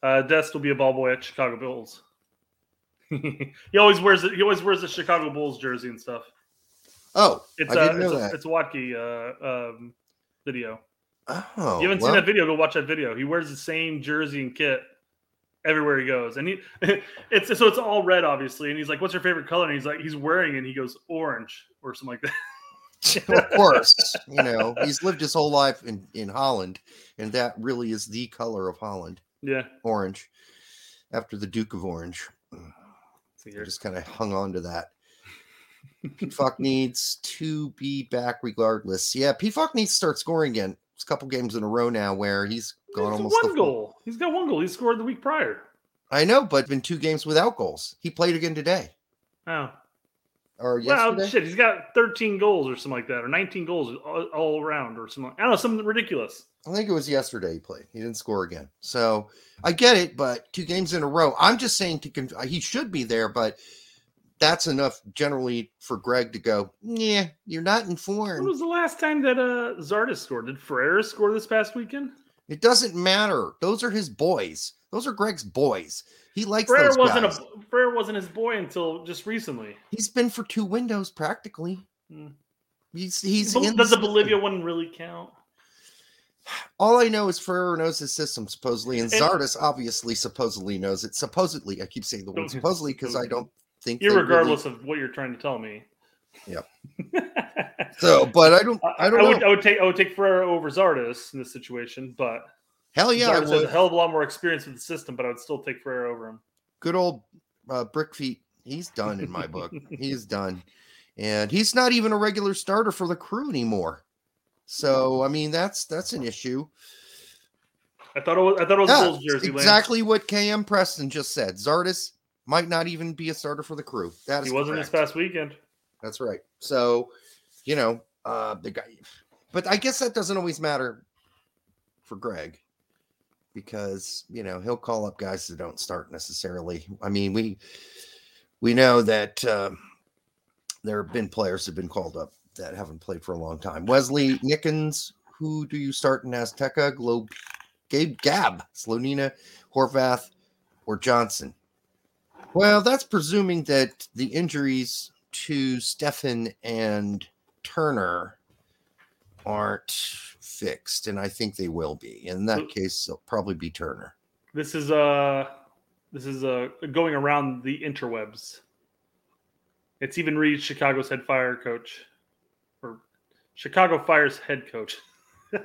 Uh, Dest will be a ball boy at Chicago Bulls. he always wears it. He always wears the Chicago Bulls jersey and stuff. Oh, It's I uh, didn't know it's, a, it's Watke, uh, um, video. Oh, you haven't well, seen that video? Go watch that video. He wears the same jersey and kit everywhere he goes, and he it's so it's all red, obviously. And he's like, "What's your favorite color?" And he's like, he's wearing, it and he goes orange or something like that. of course, you know he's lived his whole life in in Holland, and that really is the color of Holland, Yeah. orange. After the Duke of Orange, I just kind of hung on to that. Fuck needs to be back regardless. Yeah, Pefok needs to start scoring again. It's a couple games in a row now where he's gone He's almost one goal. He's got one goal. He scored the week prior. I know, but been two games without goals. He played again today Oh, or well, yesterday. shit. He's got 13 goals or something like that, or 19 goals all, all around, or something. I don't know, something ridiculous. I think it was yesterday he played. He didn't score again. So I get it, but two games in a row. I'm just saying to conf- he should be there, but that's enough generally for Greg to go. Yeah, you're not informed. When was the last time that uh Zardes scored? Did Ferreira score this past weekend? It doesn't matter. Those are his boys. Those are Greg's boys. He likes Ferreira those wasn't guys. a Ferreira wasn't his boy until just recently. He's been for two windows practically. Hmm. He's he's in Does the system. Bolivia one really count? All I know is Ferrer knows his system supposedly, and And- Zardes obviously supposedly knows it. Supposedly, I keep saying the word supposedly because I don't think. they really- Irregardless of what you're trying to tell me. Yep. So, but I don't. I don't I know. would, I would take I would take Ferreira over Zardes in this situation, but Hell yeah, I Zardes has a hell of a lot more experience with the system, but I would still take Ferreira over him. Good old uh, Brick Feet. He's done in my book. he's done, and he's not even a regular starter for the crew anymore. So I mean, that's that's an issue. I thought it was I thought it was Yeah, Bulls jersey. Lance. exactly what KM Preston just said. Zardes might not even be a starter for the crew. That is He wasn't correct. this past weekend. That's right. So, you know, uh the guy but I guess that doesn't always matter for Greg because, you know, he'll call up guys that don't start necessarily. I mean, we we know that uh, there have been players that have been called up that haven't played for a long time. Wesley Nickens, who do you start in Azteca? Globe Gabe Gab, Slonina, Horvath, or Johnson? Well, that's presuming that the injuries to Steffen and Turner aren't fixed, and I think they will be. In that case, it'll probably be Turner. This is uh this is uh going around the interwebs. It's even reached Chicago's head fire coach or Chicago Fire's head coach.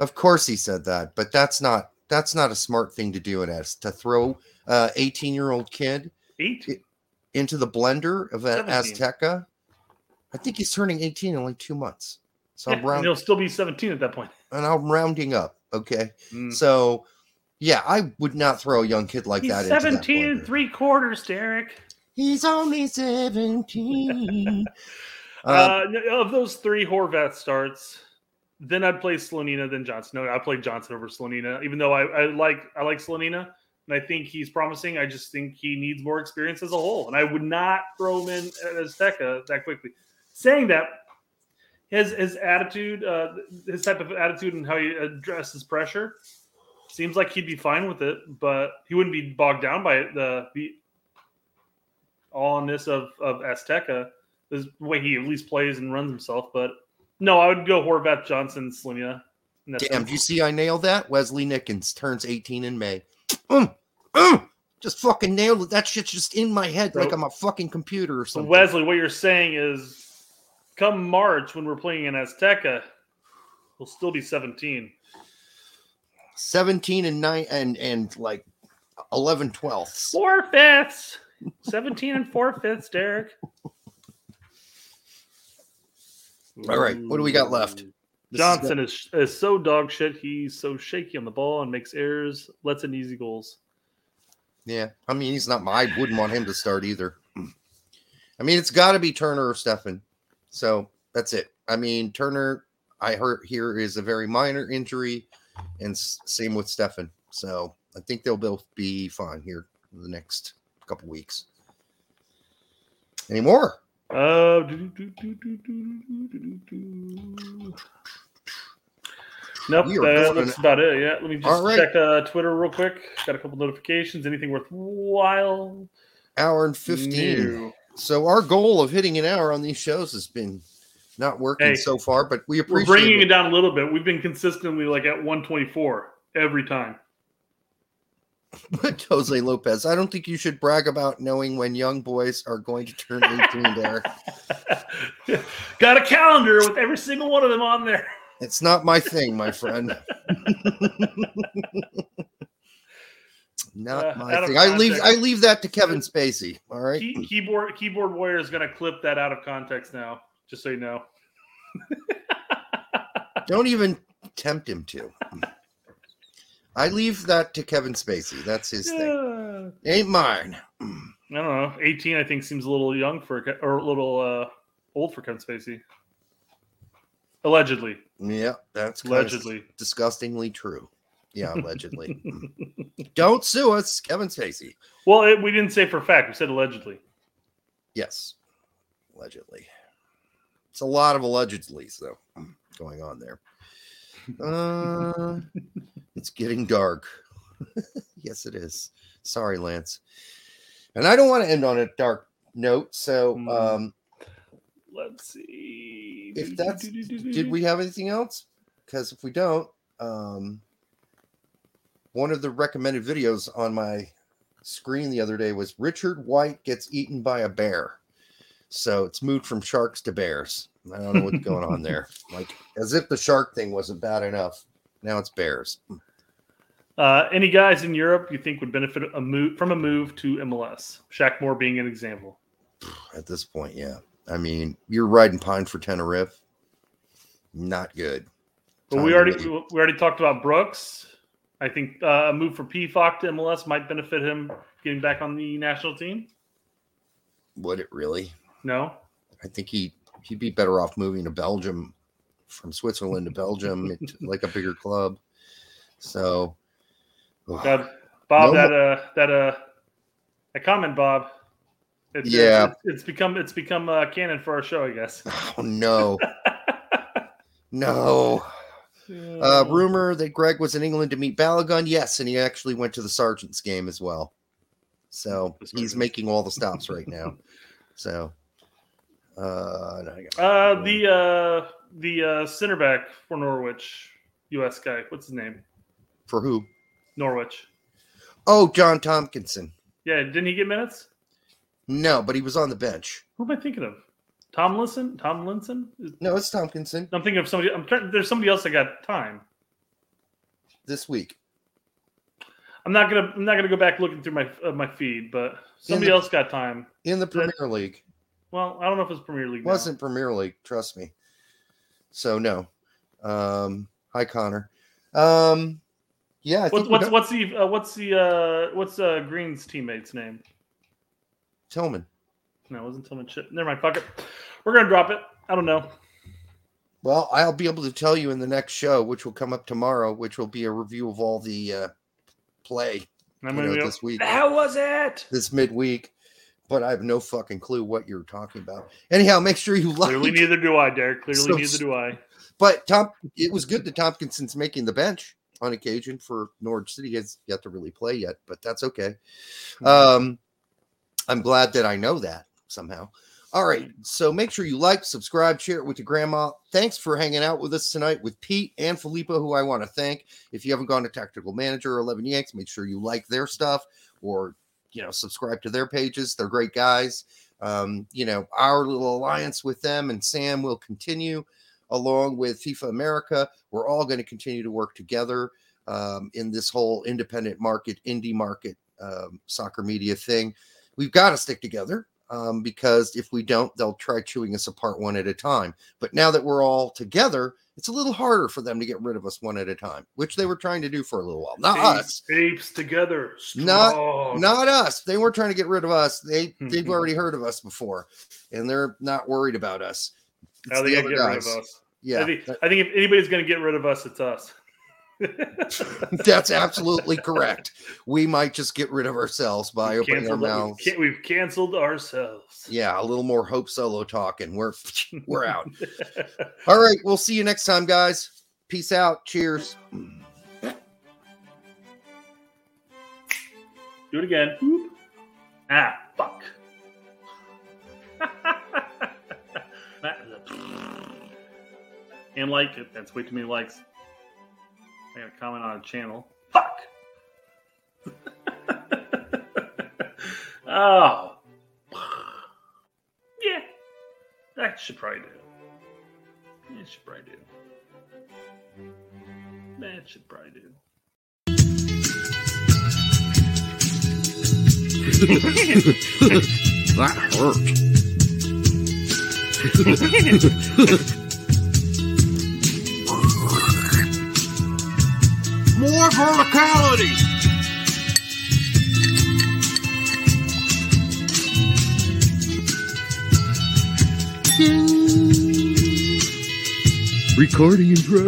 Of course, he said that, but that's not that's not a smart thing to do. It as to throw a 18 year old kid Eight? into the blender of an 17. Azteca. I think he's turning 18 in like two months. So Yeah, I'm and round, he'll still be 17 at that point. and I'm rounding up. Okay, Mm. so yeah, I would not throw a young kid like He's that. into that 17 and three quarters, Derek. He's only 17. Uh, Uh, of those three Horvath starts, then I'd play Slonina, then Johnson. No, I played Johnson over Slonina, even though I, I like I like Slonina and I think he's promising. I just think he needs more experience as a whole, and I would not throw him in at Azteca that quickly. Saying that, his his attitude, uh, his type of attitude, and how he addresses pressure, seems like he'd be fine with it, but he wouldn't be bogged down by. The the allness of of Azteca the way he at least plays and runs himself. But no, I would go Horvath, Johnson, Slonina. And Damn, do you see I nailed that? Wesley Nickens turns 18 in May. Mm, mm, just fucking nailed it. That shit's just in my head like I'm a fucking computer or So something. Wesley, what you're saying is, come March when we're playing in Azteca, we'll still be 17. 17 and 9 and and like 11 twelfths. Four fifths, 17 and four fifths, Derek. All right, what do we got left? This is Johnson is, is so dog shit. He's so shaky on the ball and makes errors, lets in easy goals. Yeah, I mean he's not. My, I wouldn't want him to start either. I mean it's got to be Turner or Steffen. So that's it. I mean Turner, I heard here is a very minor injury, and same with Steffen. So I think they'll both be fine here the next couple weeks. Any more? Oh, Nope, that's about it. Yeah, let me just right. check uh, Twitter real quick. Got a couple notifications. Anything worthwhile? Hour and fifteen. New. So our goal of hitting an hour on these shows has been not working hey, so far, but we appreciate we're bringing it. it down a little bit. We've been consistently like at one twenty four every time. But Jose Lopez, I don't think you should brag about knowing when young boys are going to turn 18 there. Got a calendar with every single one of them on there. It's not my thing, my friend. not Uh, my thing. I leave I leave that to Kevin Spacey. All right. Key, keyboard keyboard warrior is going to clip that out of context now. Just so you know. Don't even tempt him to. I leave that to Kevin Spacey. That's his thing. Yeah. Ain't mine. I don't know. 18, I think, seems a little young for or a little uh, old for Kevin Spacey. Allegedly. Yeah, that's Allegedly. disgustingly true. Yeah, allegedly. Don't sue us, Kevin Spacey. Well, it, we didn't say for a fact. We said allegedly. Yes, allegedly. It's a lot of allegedly, though going on there. Uh, it's getting dark. yes, it is. Sorry, Lance. And I don't want to end on a dark note. So, Hmm. um, Let's see. if that's did we have anything else? Because if we don't, um, one of the recommended videos on my screen the other day was Richard White gets eaten by a bear. So it's moved from sharks to bears. I don't know what's going on there. Like as if the shark thing wasn't bad enough. Now it's bears. Uh, any guys in Europe you think would benefit a move from a move to MLS? Shaq Moore being an example. At this point, yeah. I mean, you're riding pine for Tenerife. Not good. But we already we already talked about Brooks. I think uh, a move for Pefok to MLS might benefit him getting back on the national team. would it really? No, I think he he'd be better off moving to Belgium from Switzerland to Belgium like a bigger club. So God, Bob, No that uh, that uh, that comment, Bob. It's, Yeah. it's, it's become it's become uh, canon for our show, I guess. oh no. no. Uh, rumor that Greg was in England to meet Balogun. Yes, and he actually went to the Sargent's game as well. So he's making all the stops right now. So uh, no, Uh, the uh, the uh, center back for Norwich, U.S. guy. What's his name? for who? Norwich. Oh, John Tomkinson. Yeah, didn't he get minutes? No, but he was on the bench. Who am I thinking of? Tomlinson? Tomlinson? No, it's Tomkinson I'm thinking of somebody. I'm trying. There's somebody else that got time. this week. I'm not gonna. I'm not gonna go back looking through my uh, my feed, but somebody the- else got time. in the Premier League. Well, I don't know if it's Premier League. Wasn't Premier League, trust me. So no. Um, hi Connor. Um, yeah, I What's what's the uh, what's the uh, what's uh, Green's teammate's name? Tillman. No, it wasn't Tillman. Shit. Never mind. Fuck it. We're gonna drop it. I don't know. Well, I'll be able to tell you in the next show, which will come up tomorrow, which will be a review of all the uh, play you know, this week, How was it? this midweek. But I have no fucking clue what you're talking about. Anyhow, make sure you like. Clearly, neither do I, Derek. Clearly, So- neither do I. But Tom, it was good that Tomkinson's making the bench on occasion for Norwich City. He has yet to really play yet, but that's okay. Um, I'm glad that I know that somehow. All right, so make sure you like, subscribe, share it with your grandma. Thanks for hanging out with us tonight with Pete and Filippo, who I want to thank. If you haven't gone to Tactical Manager or 11 Yanks, make sure you like their stuff or you know subscribe to their pages. They're great guys. Um, you know our little alliance with them and Sam will continue along with FIFA America. We're all going to continue to work together um, in this whole independent market, indie market, um, soccer media thing. We've got to stick together um, because if we don't, they'll try chewing us apart one at a time. But now that we're all together, it's a little harder for them to get rid of us one at a time, which they were trying to do for a little while. Not us. Apes, apes together. Not strong. not us. They weren't trying to get rid of us. They they've Mhm. already heard of us before, and they're not worried about us. It's How they the gonna get rid of us? Yeah, I think, I think if anybody's going to get rid of us, it's us. That's absolutely correct. We might just get rid of ourselves by opening our Canceled, we've, we've canceled ourselves. Yeah, a little more Hope Solo talk, and we're we're out. All right, we'll see you next time, guys. Peace out. Cheers. Do it again. Ah, fuck. And like it. That's way too many likes. I got to comment on a channel. Fuck. oh. Yeah. That should probably do. It should probably do. That should probably do. that hurt. verticality. Recording in progress.